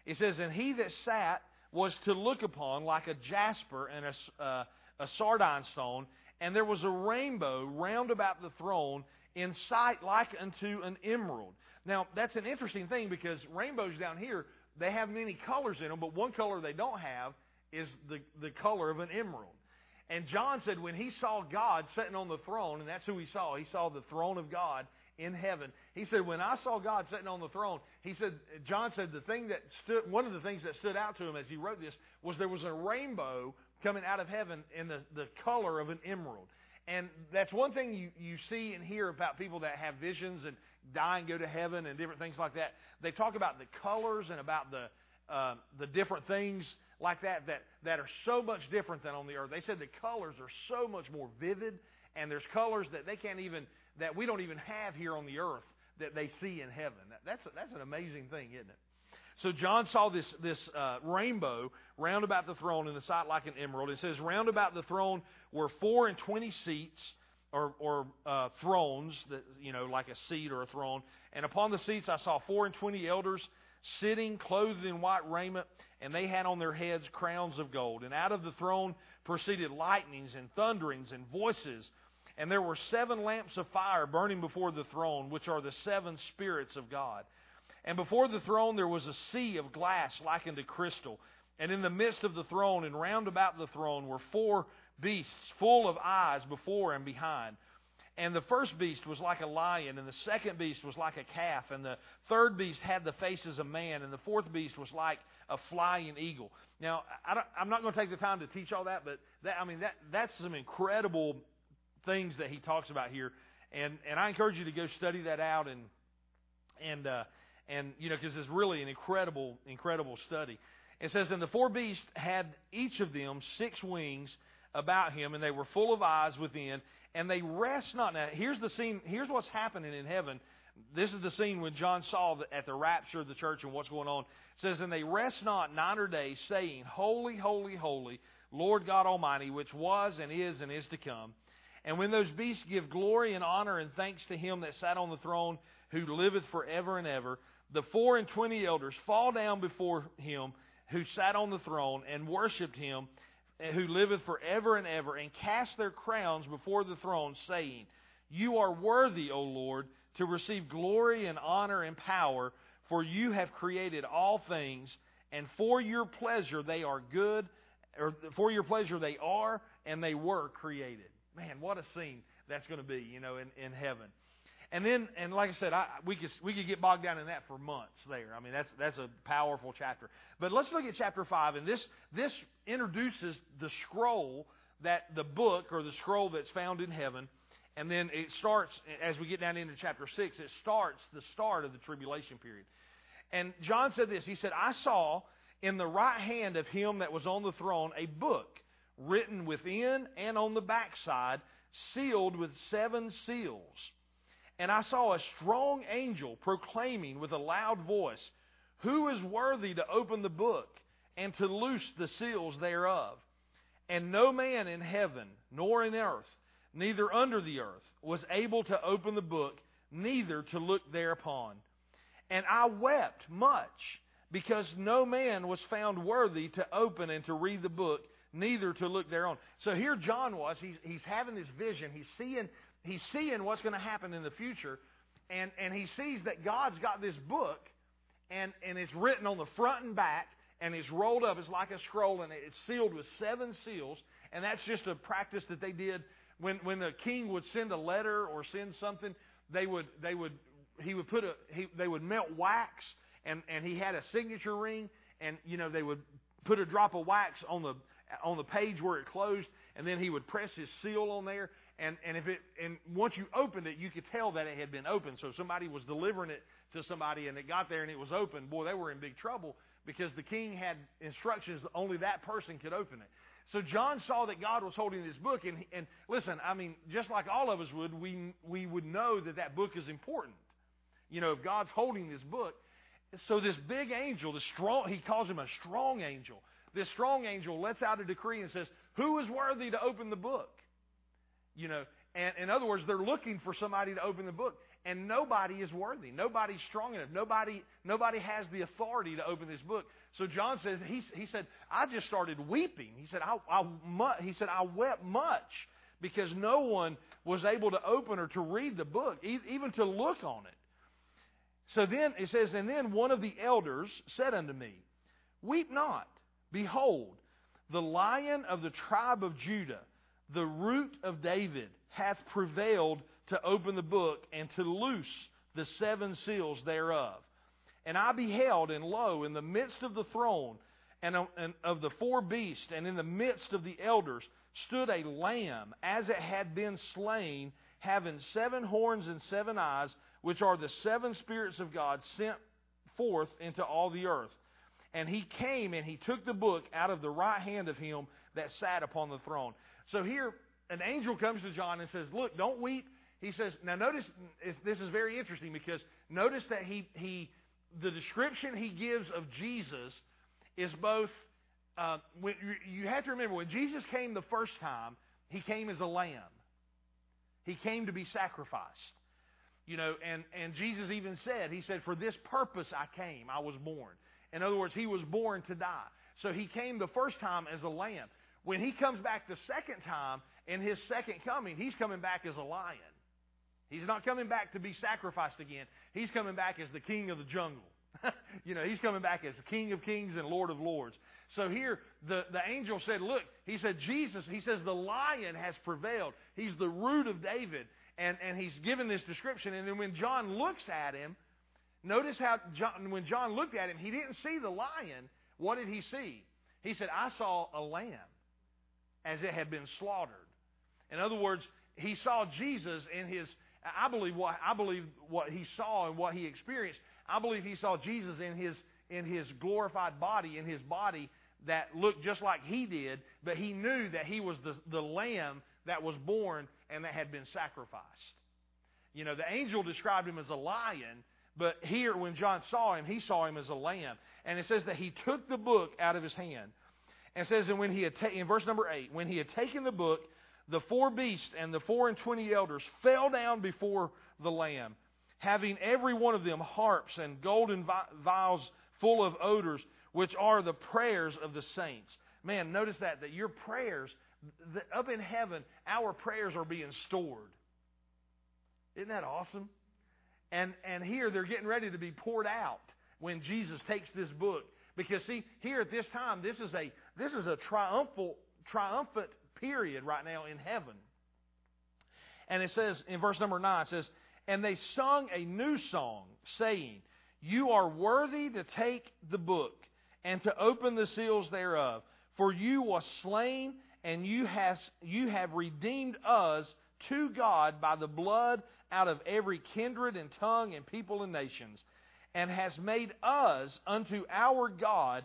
it says, "And he that sat was to look upon like a jasper and a uh, a sardine stone, and there was a rainbow round about the throne." In sight, like unto an emerald. Now, that's an interesting thing because rainbows down here, they have many colors in them, but one color they don't have is the, the color of an emerald. And John said when he saw God sitting on the throne, and that's who he saw, he saw the throne of God in heaven. He said, when I saw God sitting on the throne, he said, John said the thing that stood, one of the things that stood out to him as he wrote this was there was a rainbow coming out of heaven in the, the color of an emerald. And that's one thing you, you see and hear about people that have visions and die and go to heaven and different things like that. They talk about the colors and about the, uh, the different things like that, that that are so much different than on the earth. They said the colors are so much more vivid, and there's colors that they can't even that we don't even have here on the earth that they see in heaven. That's that's an amazing thing, isn't it? So John saw this this uh, rainbow round about the throne in the sight like an emerald. It says round about the throne were four and twenty seats or, or uh, thrones that you know like a seat or a throne. And upon the seats I saw four and twenty elders sitting clothed in white raiment, and they had on their heads crowns of gold. And out of the throne proceeded lightnings and thunderings and voices. And there were seven lamps of fire burning before the throne, which are the seven spirits of God. And before the throne there was a sea of glass like unto crystal. And in the midst of the throne and round about the throne were four beasts full of eyes before and behind. And the first beast was like a lion, and the second beast was like a calf, and the third beast had the faces of man, and the fourth beast was like a flying eagle. Now, I am not going to take the time to teach all that, but that, I mean that that's some incredible things that he talks about here, and and I encourage you to go study that out and and uh, and you know because it's really an incredible incredible study. It says, and the four beasts had each of them six wings about him, and they were full of eyes within, and they rest not. Now, here's the scene. Here's what's happening in heaven. This is the scene when John saw at the rapture of the church and what's going on. It says, And they rest not night or day, saying, Holy, holy, holy, Lord God Almighty, which was and is and is to come. And when those beasts give glory and honor and thanks to him that sat on the throne, who liveth forever and ever, the four and twenty elders fall down before him who sat on the throne and worshipped him eh, who liveth forever and ever, and cast their crowns before the throne, saying, You are worthy, O Lord, to receive glory and honor and power, for you have created all things, and for your pleasure they are good, or for your pleasure they are, and they were created. Man, what a scene that's going to be, you know, in, in heaven. And then, and like I said, I, we could we could get bogged down in that for months. There, I mean, that's that's a powerful chapter. But let's look at chapter five, and this this introduces the scroll that the book or the scroll that's found in heaven, and then it starts as we get down into chapter six. It starts the start of the tribulation period. And John said this. He said, "I saw in the right hand of him that was on the throne a book written within and on the backside, sealed with seven seals." And I saw a strong angel proclaiming with a loud voice, Who is worthy to open the book and to loose the seals thereof? And no man in heaven, nor in earth, neither under the earth, was able to open the book, neither to look thereupon. And I wept much, because no man was found worthy to open and to read the book, neither to look thereon. So here John was, he's, he's having this vision, he's seeing he's seeing what's going to happen in the future, and and he sees that God's got this book, and and it's written on the front and back, and it's rolled up. It's like a scroll, and it's sealed with seven seals. And that's just a practice that they did when when the king would send a letter or send something. They would they would he would put a he, they would melt wax, and and he had a signature ring, and you know they would put a drop of wax on the on the page where it closed, and then he would press his seal on there. And and if it and once you opened it, you could tell that it had been opened. So somebody was delivering it to somebody, and it got there and it was open. Boy, they were in big trouble because the king had instructions that only that person could open it. So John saw that God was holding this book, and and listen, I mean, just like all of us would, we we would know that that book is important. You know, if God's holding this book, so this big angel, the strong, he calls him a strong angel. This strong angel lets out a decree and says, "Who is worthy to open the book?" You know, and in other words, they're looking for somebody to open the book, and nobody is worthy. Nobody's strong enough. Nobody, nobody has the authority to open this book. So John says he, he said, "I just started weeping." He said, I, I, "He said I wept much because no one was able to open or to read the book, even to look on it." So then it says, And then one of the elders said unto me, Weep not. Behold, the lion of the tribe of Judah, the root of David, hath prevailed to open the book and to loose the seven seals thereof. And I beheld, and lo, in the midst of the throne and of the four beasts, and in the midst of the elders, stood a lamb as it had been slain, having seven horns and seven eyes, which are the seven spirits of God sent forth into all the earth. And he came and he took the book out of the right hand of him that sat upon the throne. So here, an angel comes to John and says, Look, don't weep. He says, Now notice, this is very interesting because notice that he, he the description he gives of Jesus is both, uh, when, you have to remember, when Jesus came the first time, he came as a lamb. He came to be sacrificed. You know, and, and Jesus even said, He said, For this purpose I came, I was born. In other words, He was born to die. So He came the first time as a lamb. When He comes back the second time, in His second coming, He's coming back as a lion. He's not coming back to be sacrificed again. He's coming back as the king of the jungle. <laughs> you know, he's coming back as the King of Kings and Lord of Lords. So here, the, the angel said, Look, he said, Jesus, he says, the lion has prevailed. He's the root of David. And, and he's given this description. And then when John looks at him, notice how John, when John looked at him, he didn't see the lion. What did he see? He said, I saw a lamb as it had been slaughtered. In other words, he saw Jesus in his I believe what I believe what he saw and what he experienced. I believe he saw Jesus in his in his glorified body, in his body that looked just like he did, but he knew that he was the, the lamb that was born and that had been sacrificed. You know, the angel described him as a lion, but here when John saw him, he saw him as a lamb. And it says that he took the book out of his hand. And says, and when he had ta- in verse number eight, when he had taken the book, the four beasts and the four and twenty elders fell down before the Lamb, having every one of them harps and golden vials full of odors, which are the prayers of the saints. Man, notice that, that your prayers, that up in heaven, our prayers are being stored. Isn't that awesome? And, and here they're getting ready to be poured out when Jesus takes this book. Because see, here at this time, this is a, this is a triumphal, triumphant period right now in heaven. And it says in verse number 9, it says, And they sung a new song, saying, You are worthy to take the book and to open the seals thereof. For you was slain, and you, has, you have redeemed us to God by the blood out of every kindred and tongue and people and nations, and has made us unto our God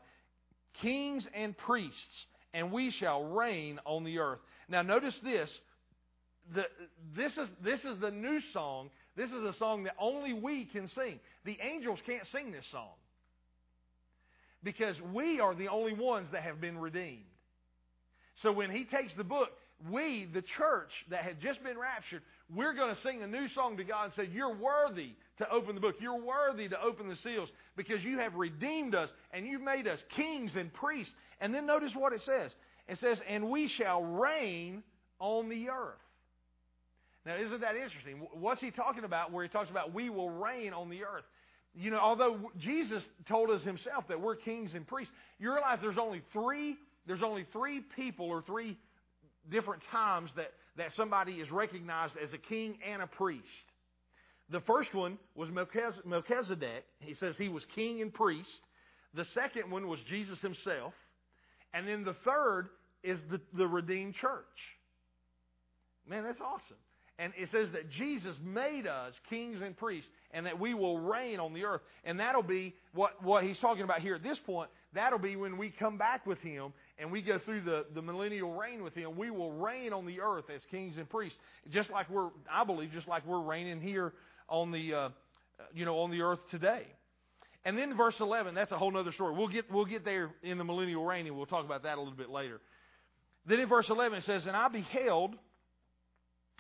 kings and priests and we shall reign on the earth. Now, notice this. The, this, is, this is the new song. This is a song that only we can sing. The angels can't sing this song because we are the only ones that have been redeemed. So when he takes the book, we, the church that had just been raptured, we're going to sing a new song to God and say, You're worthy to open the book. You're worthy to open the seals because you have redeemed us and you've made us kings and priests. And then notice what it says it says, And we shall reign on the earth. Now, isn't that interesting? What's he talking about where he talks about we will reign on the earth? You know, although Jesus told us himself that we're kings and priests, you realize there's only three there's only three people or three different times that, that somebody is recognized as a king and a priest. The first one was Melchizedek. He says he was king and priest. The second one was Jesus himself. And then the third is the, the redeemed church. Man, that's awesome. And it says that Jesus made us kings and priests and that we will reign on the earth. And that'll be what, what he's talking about here at this point. That'll be when we come back with him and we go through the, the millennial reign with him. We will reign on the earth as kings and priests. Just like we're, I believe, just like we're reigning here on the, uh, you know, on the earth today. And then verse 11, that's a whole other story. We'll get, we'll get there in the millennial reign and we'll talk about that a little bit later. Then in verse 11 it says, And I beheld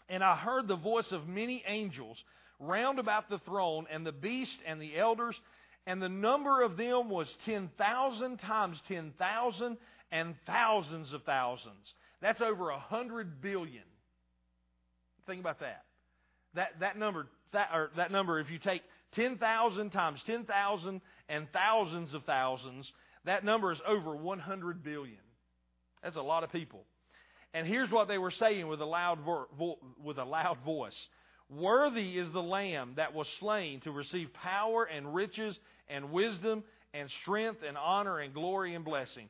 and I heard the voice of many angels round about the throne, and the beast and the elders, and the number of them was 10,000 times 10,000 and thousands of thousands. That's over a hundred billion. Think about that. That, that number, that, or that number, if you take 10,000 times 10,000 and thousands of thousands, that number is over 100 billion. That's a lot of people. And here's what they were saying with a loud, vo- with a loud voice. Worthy is the Lamb that was slain to receive power and riches and wisdom and strength and honor and glory and blessing.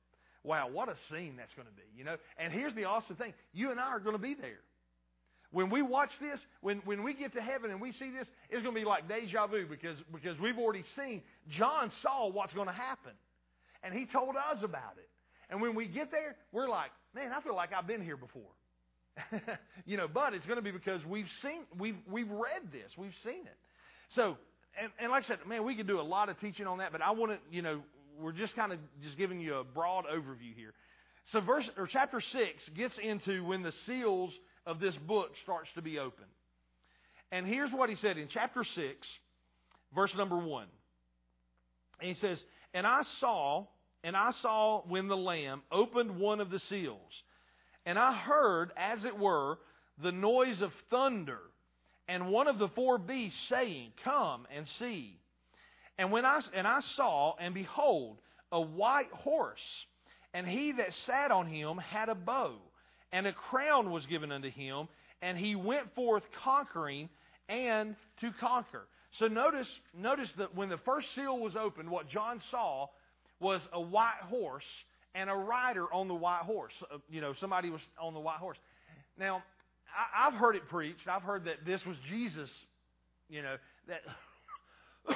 Wow, what a scene that's going to be, you know? And here's the awesome thing. You and I are going to be there. When we watch this, when, when we get to heaven and we see this, it's going to be like deja vu because, because we've already seen, John saw what's going to happen. And he told us about it. And when we get there, we're like, man, I feel like I've been here before. <laughs> you know, but it's going to be because we've seen, we've, we've read this, we've seen it. So, and, and like I said, man, we could do a lot of teaching on that, but I want to, you know, we're just kind of just giving you a broad overview here. So verse, or chapter 6 gets into when the seals of this book starts to be opened. And here's what he said in chapter 6, verse number 1. And he says, And I saw and I saw when the Lamb opened one of the seals. And I heard, as it were, the noise of thunder, and one of the four beasts saying, Come and see. And when I and I saw, and behold, a white horse, and he that sat on him had a bow, and a crown was given unto him, and he went forth conquering and to conquer. So notice, notice that when the first seal was opened, what John saw was a white horse and a rider on the white horse. Uh, you know, somebody was on the white horse. Now, I've heard it preached. I've heard that this was Jesus, you know, that, <coughs>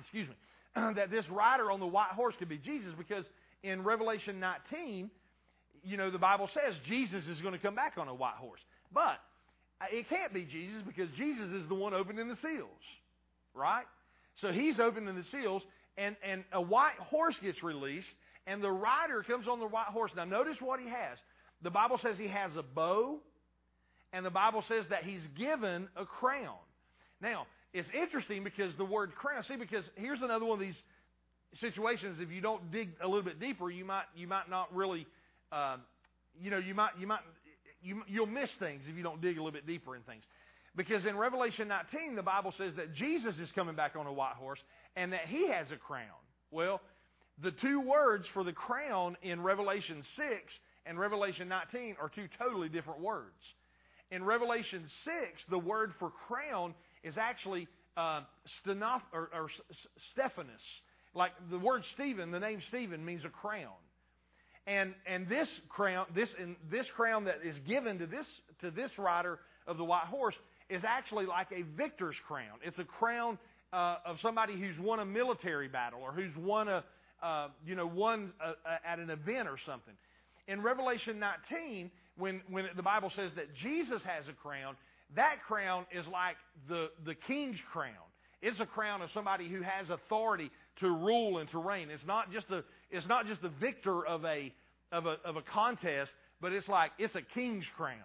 excuse me, <coughs> that this rider on the white horse could be Jesus because in Revelation 19, you know, the Bible says Jesus is going to come back on a white horse. But uh, it can't be Jesus because Jesus is the one opening the seals, right? So he's opening the seals, and, and a white horse gets released, and the rider comes on the white horse. Now, notice what he has. The Bible says he has a bow, and the Bible says that he's given a crown. Now, it's interesting because the word crown, see, because here's another one of these situations. If you don't dig a little bit deeper, you might you might not really, uh, you know, you might you might you, you'll miss things if you don't dig a little bit deeper in things. Because in Revelation 19, the Bible says that Jesus is coming back on a white horse and that he has a crown. Well, the two words for the crown in Revelation 6 and Revelation 19 are two totally different words. In Revelation 6, the word for crown is actually uh, or, or stephanos. Like the word Stephen, the name Stephen means a crown. And, and this crown, this, and this crown that is given to this, to this rider of the white horse is actually like a victor's crown. It's a crown uh, of somebody who's won a military battle or who's won a, uh, you know, won a, a, at an event or something. In Revelation 19, when, when the Bible says that Jesus has a crown, that crown is like the, the king's crown. It's a crown of somebody who has authority to rule and to reign. It's not just the it's not just the victor of a of a of a contest, but it's like it's a king's crown.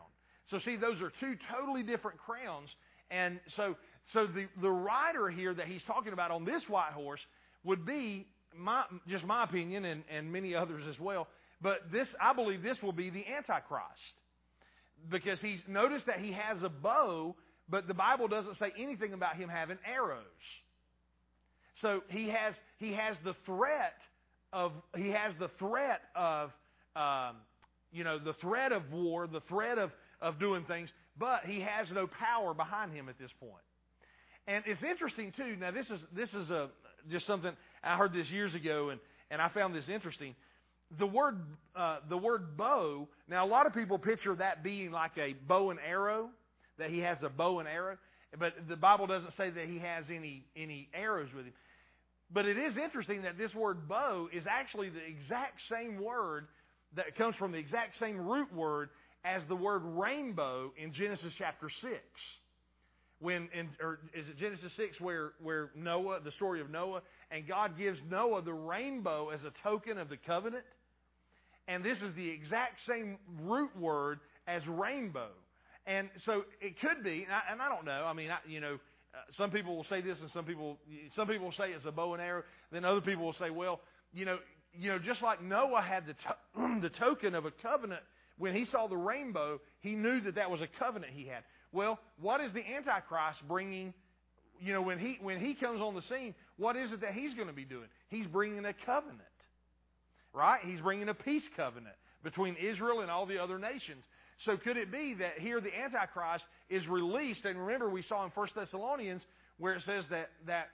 So see, those are two totally different crowns. And so so the the rider here that he's talking about on this white horse would be my just my opinion and, and many others as well. But this I believe this will be the Antichrist. Because he's noticed that he has a bow but the Bible doesn't say anything about him having arrows. So he has he has the threat of he has the threat of um, you know the threat of war, the threat of of doing things, but he has no power behind him at this point. And it's interesting too. Now this is this is a just something I heard this years ago, and and I found this interesting. The word uh, the word bow. Now a lot of people picture that being like a bow and arrow that he has a bow and arrow, but the Bible doesn't say that he has any any arrows with him. But it is interesting that this word bow is actually the exact same word that comes from the exact same root word as the word rainbow in Genesis chapter 6. When in, or is it Genesis 6 where, where Noah, the story of Noah, and God gives Noah the rainbow as a token of the covenant? And this is the exact same root word as rainbow. And so it could be, and I, and I don't know. I mean, I, you know, uh, some people will say this, and some people some people will say it's a bow and arrow. Then other people will say, well, you know, you know, just like Noah had the to- <clears throat> the token of a covenant when he saw the rainbow, he knew that that was a covenant he had. Well, what is the Antichrist bringing? You know, when he when he comes on the scene, what is it that he's going to be doing? He's bringing a covenant, right? He's bringing a peace covenant between Israel and all the other nations. So could it be that here the Antichrist is released? And remember, we saw in 1 Thessalonians where it says that, that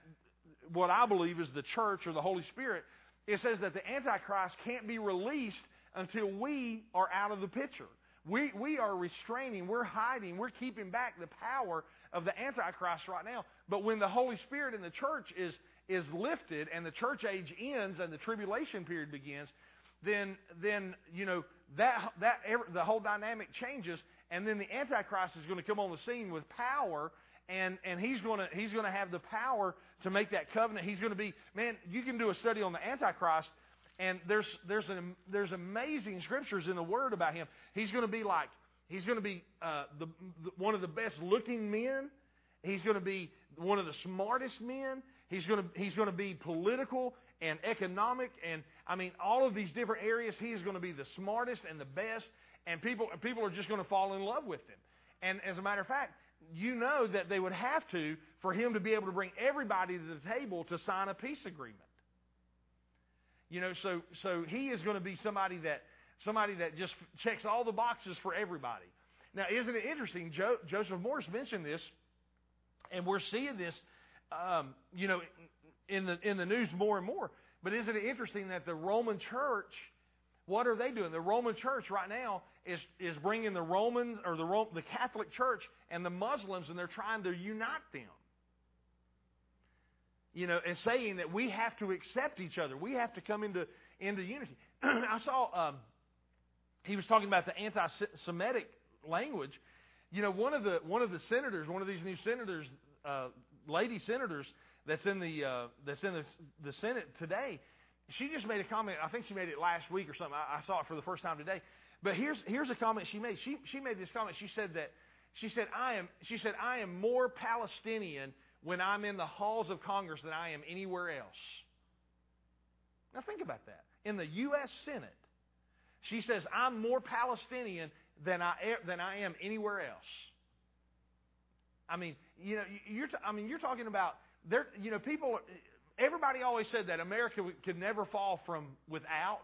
what I believe is the church or the Holy Spirit, it says that the Antichrist can't be released until we are out of the picture. We, we are restraining, we're hiding, we're keeping back the power of the Antichrist right now. But when the Holy Spirit in the church is, is lifted and the church age ends and the tribulation period begins, then then you know that that the whole dynamic changes, and then the Antichrist is going to come on the scene with power, and and he's going to he's going to have the power to make that covenant. He's going to be man. You can do a study on the Antichrist, and there's there's an there's amazing scriptures in the Word about him. He's going to be like he's going to be uh, the, the one of the best looking men. He's going to be one of the smartest men. He's going to he's going to be political and economic and I mean all of these different areas he is going to be the smartest and the best and people people are just going to fall in love with him. And as a matter of fact, you know that they would have to for him to be able to bring everybody to the table to sign a peace agreement. You know, so so he is going to be somebody that somebody that just checks all the boxes for everybody. Now, isn't it interesting? Jo- Joseph Morris mentioned this, and we're seeing this, um, you know, in the in the news more and more. But isn't it interesting that the Roman Church, what are they doing? The Roman Church right now is is bringing the Romans or the the Catholic Church and the Muslims, and they're trying to unite them. You know, and saying that we have to accept each other. We have to come into into unity. <clears throat> I saw um, he was talking about the anti-Semitic language. You know, one of the one of the senators, one of these new senators, uh, lady senators, that's in the uh, that's in the, the Senate today. She just made a comment. I think she made it last week or something. I, I saw it for the first time today. But here's here's a comment she made. She she made this comment. She said that she said I am she said I am more Palestinian when I'm in the halls of Congress than I am anywhere else. Now think about that. In the U.S. Senate, she says I'm more Palestinian than I than I am anywhere else. I mean, you know, you're t- I mean, you're talking about there, you know, people, everybody always said that America could never fall from without,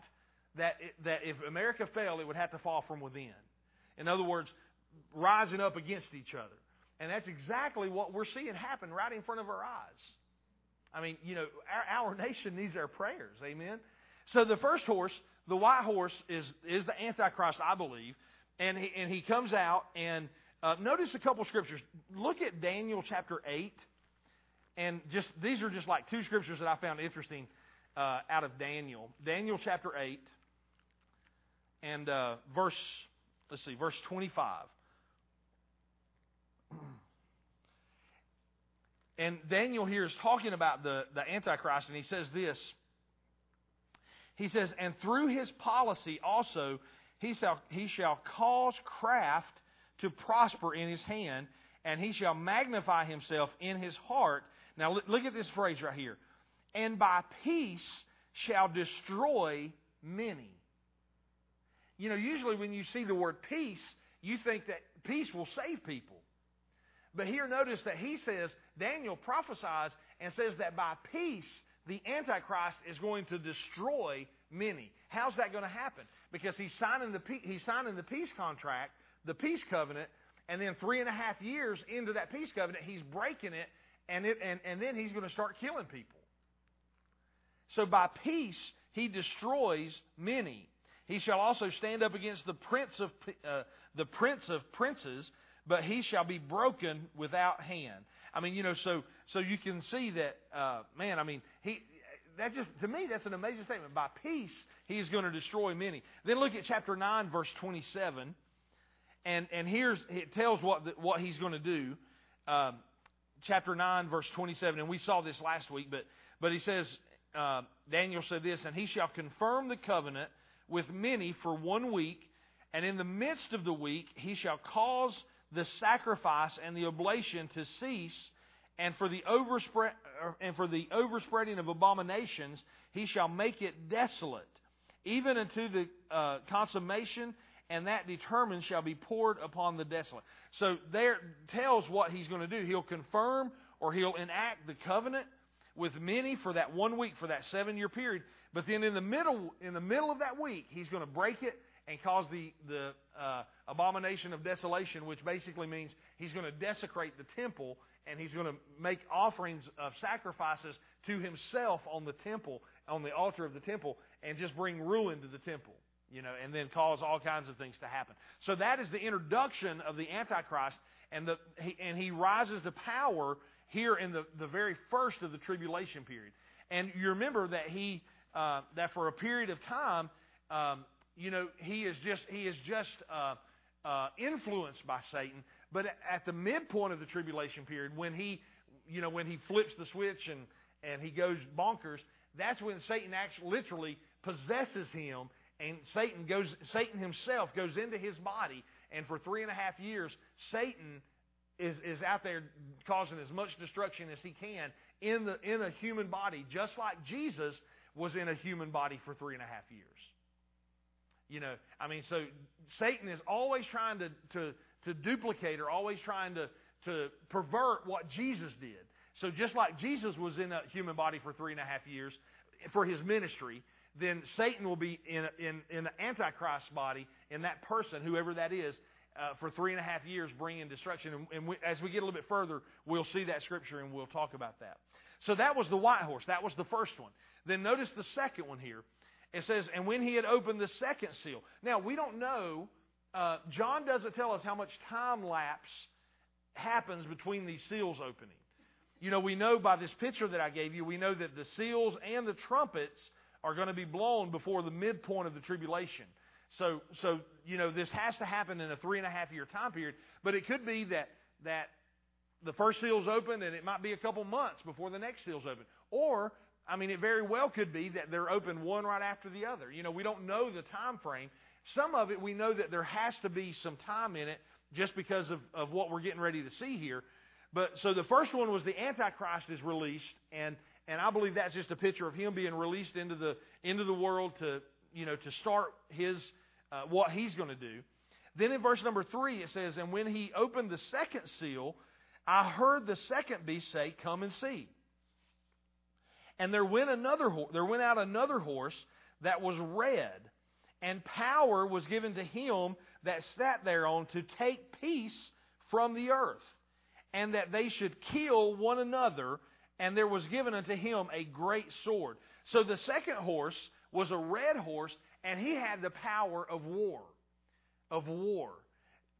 that, it, that if America fell, it would have to fall from within. In other words, rising up against each other. And that's exactly what we're seeing happen right in front of our eyes. I mean, you know, our, our nation needs our prayers. Amen? So the first horse, the white horse, is, is the Antichrist, I believe. And he, and he comes out, and uh, notice a couple scriptures. Look at Daniel chapter 8 and just these are just like two scriptures that I found interesting uh, out of Daniel. Daniel chapter 8 and uh, verse, let's see, verse 25. <clears throat> and Daniel here is talking about the, the Antichrist, and he says this. He says, And through his policy also he shall, he shall cause craft to prosper in his hand, and he shall magnify himself in his heart. Now look at this phrase right here. And by peace shall destroy many. You know, usually when you see the word peace, you think that peace will save people. But here notice that he says, Daniel prophesies and says that by peace, the Antichrist is going to destroy many. How's that going to happen? Because he's signing the, he's signing the peace contract, the peace covenant, and then three and a half years into that peace covenant, he's breaking it, and, it, and, and then he's going to start killing people. So by peace, he destroys many. He shall also stand up against the prince of uh, the prince of princes, but he shall be broken without hand. I mean, you know, so so you can see that, uh, man. I mean, he that just to me that's an amazing statement. By peace, he is going to destroy many. Then look at chapter nine, verse twenty-seven, and and here's it tells what the, what he's going to do. Um, chapter nine, verse twenty-seven, and we saw this last week, but but he says uh, Daniel said this, and he shall confirm the covenant with many for one week, and in the midst of the week he shall cause the sacrifice and the oblation to cease, and for the overspread and for the overspreading of abominations he shall make it desolate, even unto the uh, consummation, and that determined shall be poured upon the desolate. So there tells what he's going to do. He'll confirm or he'll enact the covenant with many for that one week, for that seven year period. But then in the middle, in the middle of that week, he's going to break it and cause the, the uh, abomination of desolation, which basically means he's going to desecrate the temple and he's going to make offerings of sacrifices to himself on the temple, on the altar of the temple, and just bring ruin to the temple, you know, and then cause all kinds of things to happen. So that is the introduction of the Antichrist, and, the, he, and he rises to power here in the, the very first of the tribulation period. And you remember that he, uh, that for a period of time, um, you know, he is just he is just uh, uh, influenced by Satan. But at the midpoint of the tribulation period, when he, you know, when he flips the switch and and he goes bonkers, that's when Satan actually literally possesses him, and Satan goes Satan himself goes into his body, and for three and a half years, Satan is is out there causing as much destruction as he can in the in a human body, just like Jesus was in a human body for three and a half years. You know, I mean, so Satan is always trying to, to, to duplicate or always trying to, to pervert what Jesus did. So just like Jesus was in a human body for three and a half years for his ministry, then Satan will be in, in, in the Antichrist body, in that person, whoever that is, uh, for three and a half years bringing destruction. And, and we, as we get a little bit further, we'll see that scripture and we'll talk about that. So that was the white horse. That was the first one. Then notice the second one here. It says, and when he had opened the second seal. Now, we don't know, uh, John doesn't tell us how much time lapse happens between these seals opening. You know, we know by this picture that I gave you, we know that the seals and the trumpets are going to be blown before the midpoint of the tribulation. So, so you know, this has to happen in a three and a half year time period. But it could be that that the first seal's open and it might be a couple months before the next seal's open. Or I mean, it very well could be that they're open one right after the other. You know, we don't know the time frame. Some of it we know that there has to be some time in it just because of, of what we're getting ready to see here. But so the first one was the Antichrist is released, and and I believe that's just a picture of him being released into the into the world to you know to start his uh, what he's going to do. Then in verse number three it says, and when he opened the second seal, I heard the second beast say, "Come and see." And there went another there went out another horse that was red, and power was given to him that sat thereon to take peace from the earth, and that they should kill one another, and there was given unto him a great sword. So the second horse was a red horse, and he had the power of war. Of war.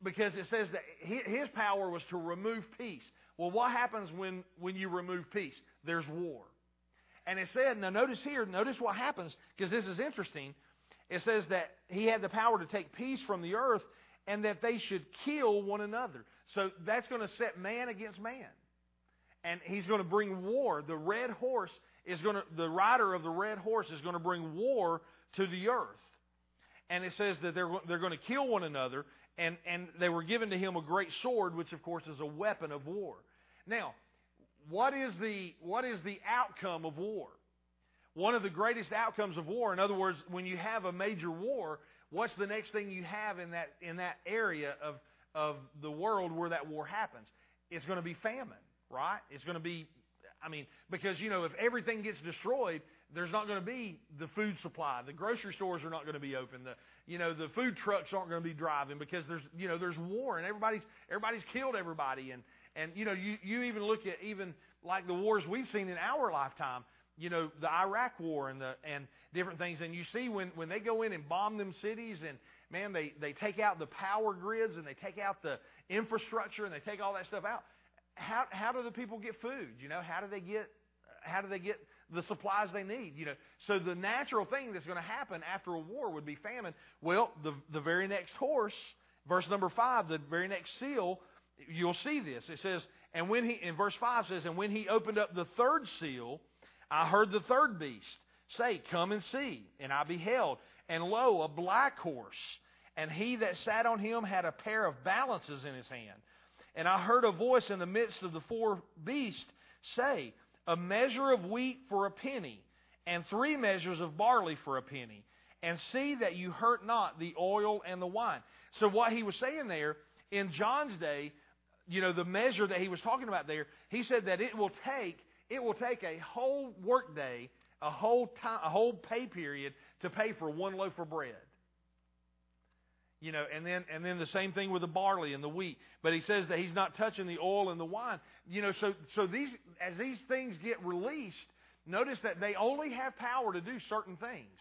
Because it says that his power was to remove peace. Well, what happens when, when you remove peace? There's war. And it said, now notice here, notice what happens, because this is interesting. It says that he had the power to take peace from the earth and that they should kill one another. So that's going to set man against man. And he's going to bring war. The red horse is going to, the rider of the red horse is going to bring war to the earth. And it says that they're, they're going to kill one another, and, and they were given to him a great sword, which of course is a weapon of war. Now, what is the, what is the outcome of war? One of the greatest outcomes of war, in other words, when you have a major war, what's the next thing you have in that, in that area of, of the world where that war happens? It's going to be famine, right? It's going to be, I mean, because, you know, if everything gets destroyed, there's not going to be the food supply. The grocery stores are not going to be open. The, you know, the food trucks aren't going to be driving because there's, you know, there's war and everybody's, everybody's killed everybody. And, and, you know, you, you even look at even like the wars we've seen in our lifetime you know, the Iraq war and the and different things. And you see when when they go in and bomb them cities and man, they they take out the power grids and they take out the infrastructure and they take all that stuff out. How how do the people get food? You know, how do they get how do they get the supplies they need? You know, so the natural thing that's going to happen after a war would be famine. Well, the the very next horse, verse number five, the very next seal, you'll see this. It says, and when he in verse five says, and when he opened up the third seal I heard the third beast say, Come and see. And I beheld, and lo, a black horse. And he that sat on him had a pair of balances in his hand. And I heard a voice in the midst of the four beasts say, A measure of wheat for a penny, and three measures of barley for a penny. And see that you hurt not the oil and the wine. So what he was saying there, in John's day, you know, the measure that he was talking about there, he said that it will take it will take a whole workday, a whole time, a whole pay period to pay for one loaf of bread. You know, and then and then the same thing with the barley and the wheat. But he says that he's not touching the oil and the wine. You know, so so these as these things get released, notice that they only have power to do certain things.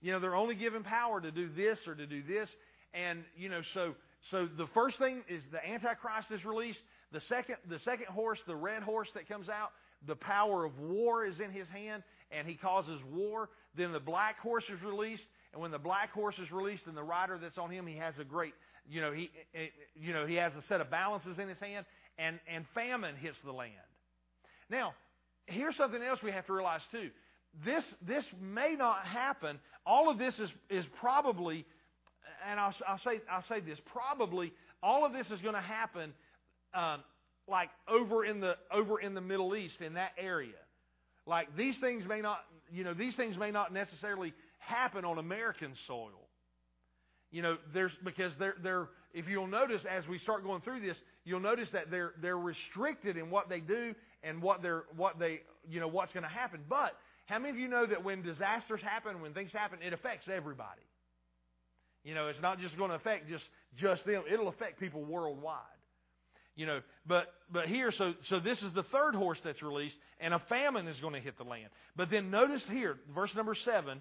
You know, they're only given power to do this or to do this. And, you know, so so the first thing is the Antichrist is released. The second the second horse, the red horse that comes out, the power of war is in his hand and he causes war. Then the black horse is released. And when the black horse is released and the rider that's on him, he has a great, you know, he, you know, he has a set of balances in his hand and, and famine hits the land. Now, here's something else we have to realize too. This, this may not happen. All of this is, is probably, and I'll, I'll say, I'll say this, probably all of this is going to happen um, like over in the over in the Middle East in that area. Like these things may not, you know, these things may not necessarily happen on American soil. You know, there's because they're they're if you'll notice as we start going through this, you'll notice that they're they're restricted in what they do and what they're what they you know what's going to happen. But how many of you know that when disasters happen, when things happen, it affects everybody? You know, it's not just going to affect just just them. It'll affect people worldwide. You know, but but here, so so this is the third horse that's released, and a famine is going to hit the land. But then notice here, verse number seven,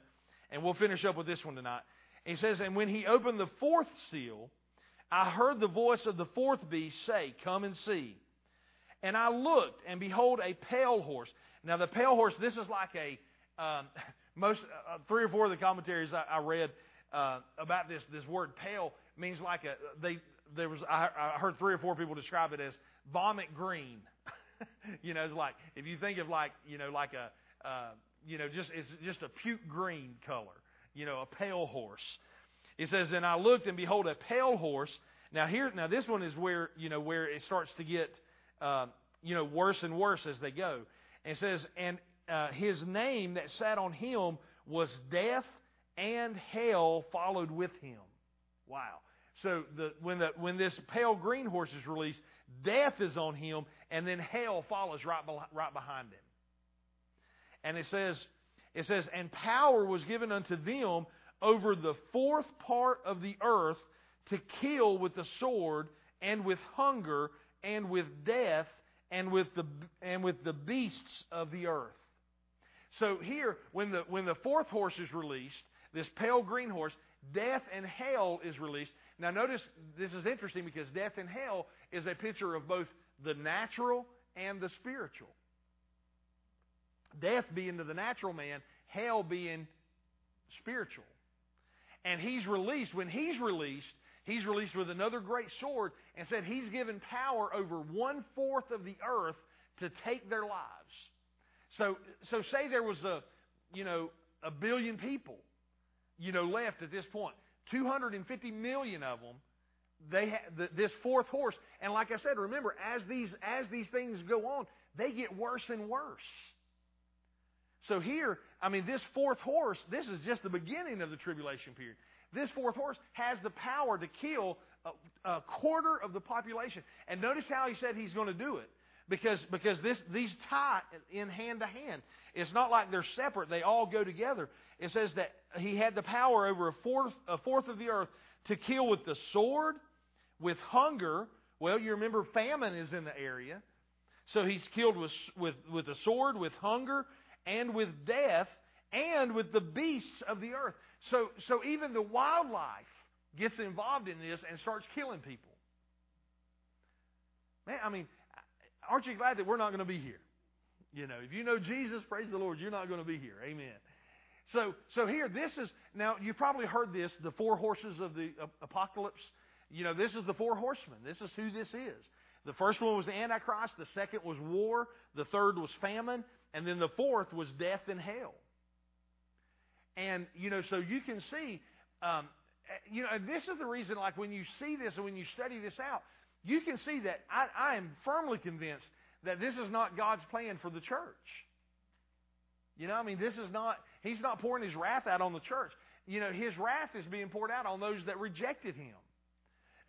and we'll finish up with this one tonight. He says, And when he opened the fourth seal, I heard the voice of the fourth beast say, Come and see. And I looked, and behold, a pale horse. Now, the pale horse, this is like a, um, <laughs> most, uh, three or four of the commentaries I, I read uh, about this, this word pale means like a, they, there was I, I heard three or four people describe it as vomit green. <laughs> you know, it's like if you think of like you know like a uh, you know just it's just a puke green color. You know, a pale horse. It says, and I looked and behold a pale horse. Now here, now this one is where you know where it starts to get uh, you know worse and worse as they go. And it says, and uh, his name that sat on him was death, and hell followed with him. Wow. So the, when, the, when this pale green horse is released, death is on him, and then hell follows right, be, right behind him. And it says, it says, and power was given unto them over the fourth part of the earth to kill with the sword, and with hunger, and with death, and with the, and with the beasts of the earth. So here, when the, when the fourth horse is released, this pale green horse, death and hell is released. Now, notice this is interesting because death and hell is a picture of both the natural and the spiritual. Death being to the natural man, hell being spiritual. And he's released. When he's released, he's released with another great sword and said he's given power over one fourth of the earth to take their lives. So, so say there was a, you know, a billion people, you know, left at this point. 250 million of them, they ha- the, this fourth horse. And like I said, remember, as these, as these things go on, they get worse and worse. So here, I mean, this fourth horse, this is just the beginning of the tribulation period. This fourth horse has the power to kill a, a quarter of the population. And notice how he said he's going to do it. Because, because this, these tie in hand to hand. It's not like they're separate. They all go together. It says that he had the power over a fourth, a fourth of the earth to kill with the sword, with hunger. Well, you remember famine is in the area. So he's killed with, with, with the sword, with hunger, and with death, and with the beasts of the earth. So, so even the wildlife gets involved in this and starts killing people. Man, I mean, aren't you glad that we're not going to be here? You know, if you know Jesus, praise the Lord, you're not going to be here. Amen. So, so here, this is, now you've probably heard this, the four horses of the apocalypse. You know, this is the four horsemen. This is who this is. The first one was the Antichrist, the second was war, the third was famine, and then the fourth was death and hell. And, you know, so you can see, um, you know, this is the reason, like, when you see this and when you study this out, you can see that I, I am firmly convinced that this is not God's plan for the church. You know, I mean, this is not, He's not pouring His wrath out on the church. You know, His wrath is being poured out on those that rejected Him.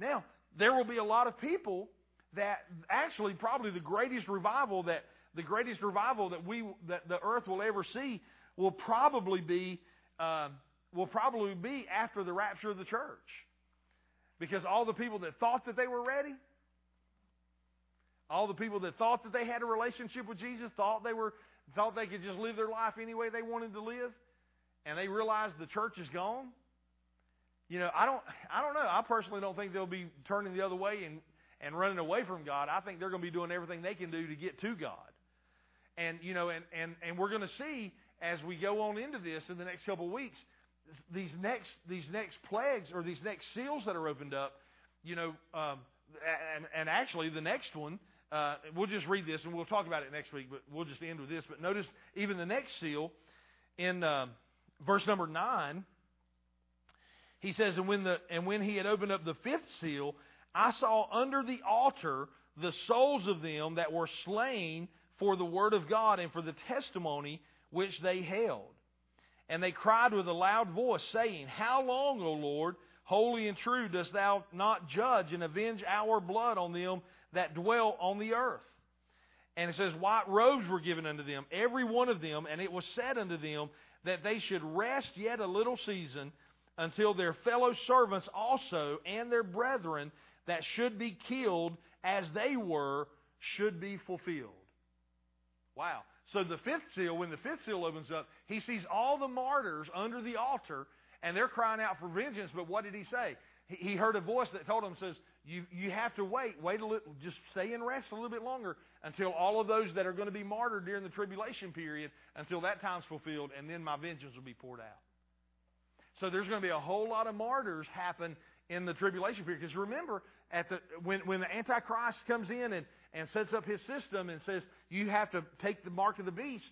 Now, there will be a lot of people that actually probably the greatest revival that the greatest revival that we that the earth will ever see will probably be uh, will probably be after the rapture of the church because all the people that thought that they were ready all the people that thought that they had a relationship with Jesus thought they were thought they could just live their life any way they wanted to live, and they realized the church is gone. You know, I don't I don't know. I personally don't think they'll be turning the other way and and running away from God. I think they're going to be doing everything they can do to get to God. And you know, and and and we're going to see as we go on into this in the next couple of weeks, these next these next plagues or these next seals that are opened up. You know, um, and, and actually the next one uh, we'll just read this and we'll talk about it next week, but we'll just end with this. But notice even the next seal in uh, verse number 9, he says, and when, the, and when he had opened up the fifth seal, I saw under the altar the souls of them that were slain for the word of God and for the testimony which they held. And they cried with a loud voice, saying, How long, O Lord, holy and true, dost thou not judge and avenge our blood on them that dwell on the earth. And it says, White robes were given unto them, every one of them, and it was said unto them that they should rest yet a little season until their fellow servants also and their brethren that should be killed as they were should be fulfilled. Wow. So the fifth seal, when the fifth seal opens up, he sees all the martyrs under the altar and they're crying out for vengeance, but what did he say? He heard a voice that told him, says, you, you have to wait, wait a little, just stay and rest a little bit longer until all of those that are going to be martyred during the tribulation period, until that time's fulfilled, and then my vengeance will be poured out. So there's going to be a whole lot of martyrs happen in the tribulation period. Because remember, at the, when, when the Antichrist comes in and, and sets up his system and says, you have to take the mark of the beast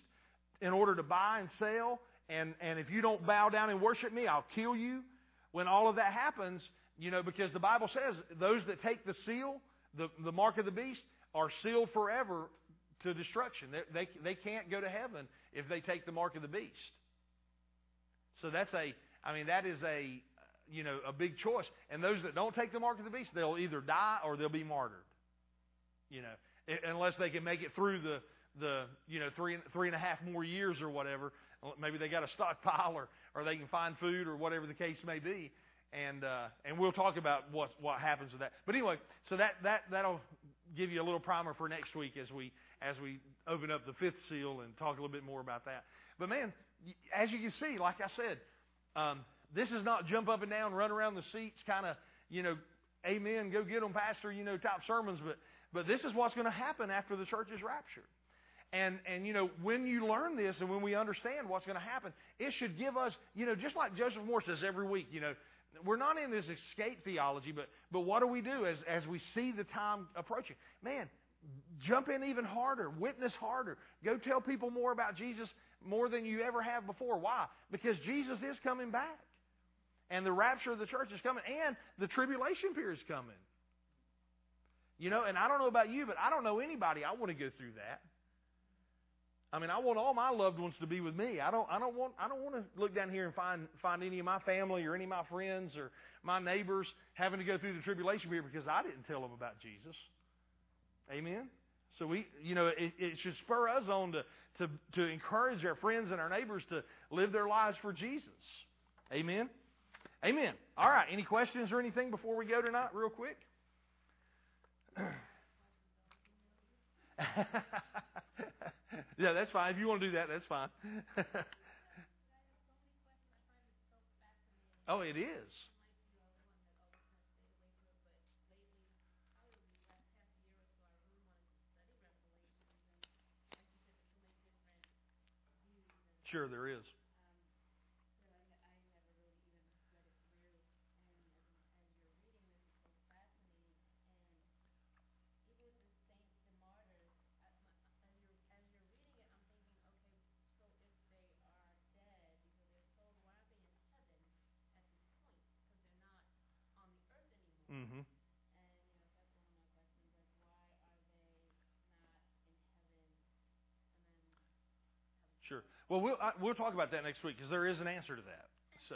in order to buy and sell, and, and if you don't bow down and worship me, I'll kill you. When all of that happens, you know, because the Bible says those that take the seal, the, the mark of the beast, are sealed forever to destruction. They, they, they can't go to heaven if they take the mark of the beast. So that's a, I mean, that is a, you know, a big choice. And those that don't take the mark of the beast, they'll either die or they'll be martyred. You know, unless they can make it through the, the you know three three and a half more years or whatever. Maybe they got a stockpile <laughs> or or they can find food or whatever the case may be. And uh, and we'll talk about what what happens with that. But anyway, so that that that'll give you a little primer for next week as we as we open up the fifth seal and talk a little bit more about that. But man, as you can see, like I said, um, this is not jump up and down, run around the seats, kind of you know, amen, go get them, pastor, you know, type sermons. But but this is what's going to happen after the church is raptured. And, and, you know, when you learn this and when we understand what's going to happen, it should give us, you know, just like Joseph Moore says every week, you know, we're not in this escape theology, but, but what do we do as, as we see the time approaching? Man, jump in even harder, witness harder. Go tell people more about Jesus more than you ever have before. Why? Because Jesus is coming back. And the rapture of the church is coming, and the tribulation period is coming. You know, and I don't know about you, but I don't know anybody I want to go through that. I mean, I want all my loved ones to be with me. I don't, I don't want, I don't want to look down here and find find any of my family or any of my friends or my neighbors having to go through the tribulation period because I didn't tell them about Jesus. Amen. So we, you know, it, it should spur us on to, to to encourage our friends and our neighbors to live their lives for Jesus. Amen. Amen. All right. Any questions or anything before we go tonight, real quick? <laughs> yeah, that's fine. If you want to do that, that's fine. <laughs> oh, it is. Sure, there is. Mm-hmm. Sure. Well, we'll I, we'll talk about that next week because there is an answer to that. So.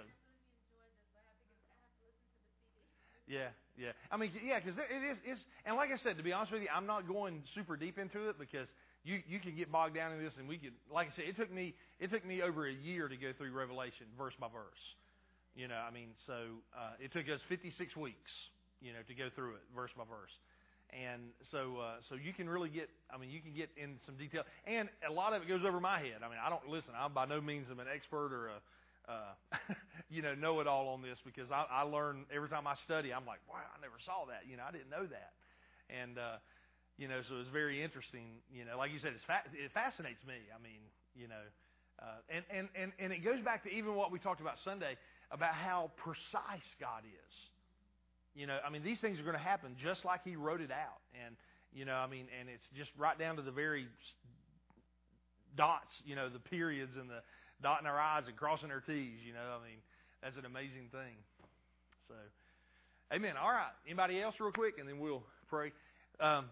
Yeah, yeah. I mean, yeah, because it is. It's, and like I said, to be honest with you, I'm not going super deep into it because you you can get bogged down in this, and we could, like I said, it took me it took me over a year to go through Revelation verse by verse. You know, I mean, so uh, it took us 56 weeks, you know, to go through it verse by verse. And so, uh, so you can really get, I mean, you can get in some detail. And a lot of it goes over my head. I mean, I don't, listen, I'm by no means am an expert or a, uh, <laughs> you know, know it all on this because I, I learn every time I study, I'm like, wow, I never saw that. You know, I didn't know that. And, uh, you know, so it's very interesting. You know, like you said, it's fa- it fascinates me. I mean, you know, uh, and, and, and, and it goes back to even what we talked about Sunday about how precise God is. You know, I mean, these things are going to happen just like He wrote it out, and you know, I mean, and it's just right down to the very dots, you know, the periods and the dotting our I's and crossing our T's. You know, I mean, that's an amazing thing. So, Amen. All right. Anybody else, real quick, and then we'll pray. Um,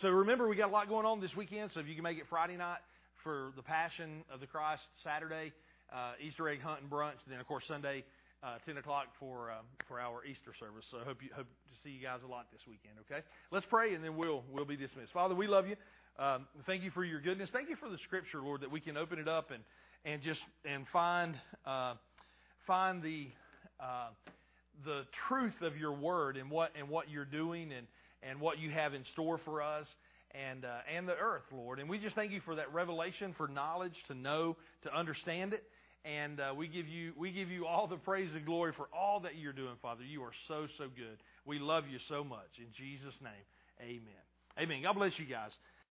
so remember, we got a lot going on this weekend. So if you can make it Friday night for the Passion of the Christ, Saturday uh, Easter egg hunt and brunch, then of course Sunday uh, 10 o'clock for uh, for our Easter service. So I hope you hope to see you guys a lot this weekend. Okay, let's pray and then we'll we'll be dismissed. Father, we love you. Um, thank you for your goodness. Thank you for the Scripture, Lord, that we can open it up and and just and find uh, find the uh, the truth of your Word and what and what you're doing and and what you have in store for us and uh, and the earth, Lord. And we just thank you for that revelation, for knowledge to know, to understand it. And uh, we give you we give you all the praise and glory for all that you're doing, Father. You are so so good. We love you so much. In Jesus' name, Amen. Amen. God bless you guys.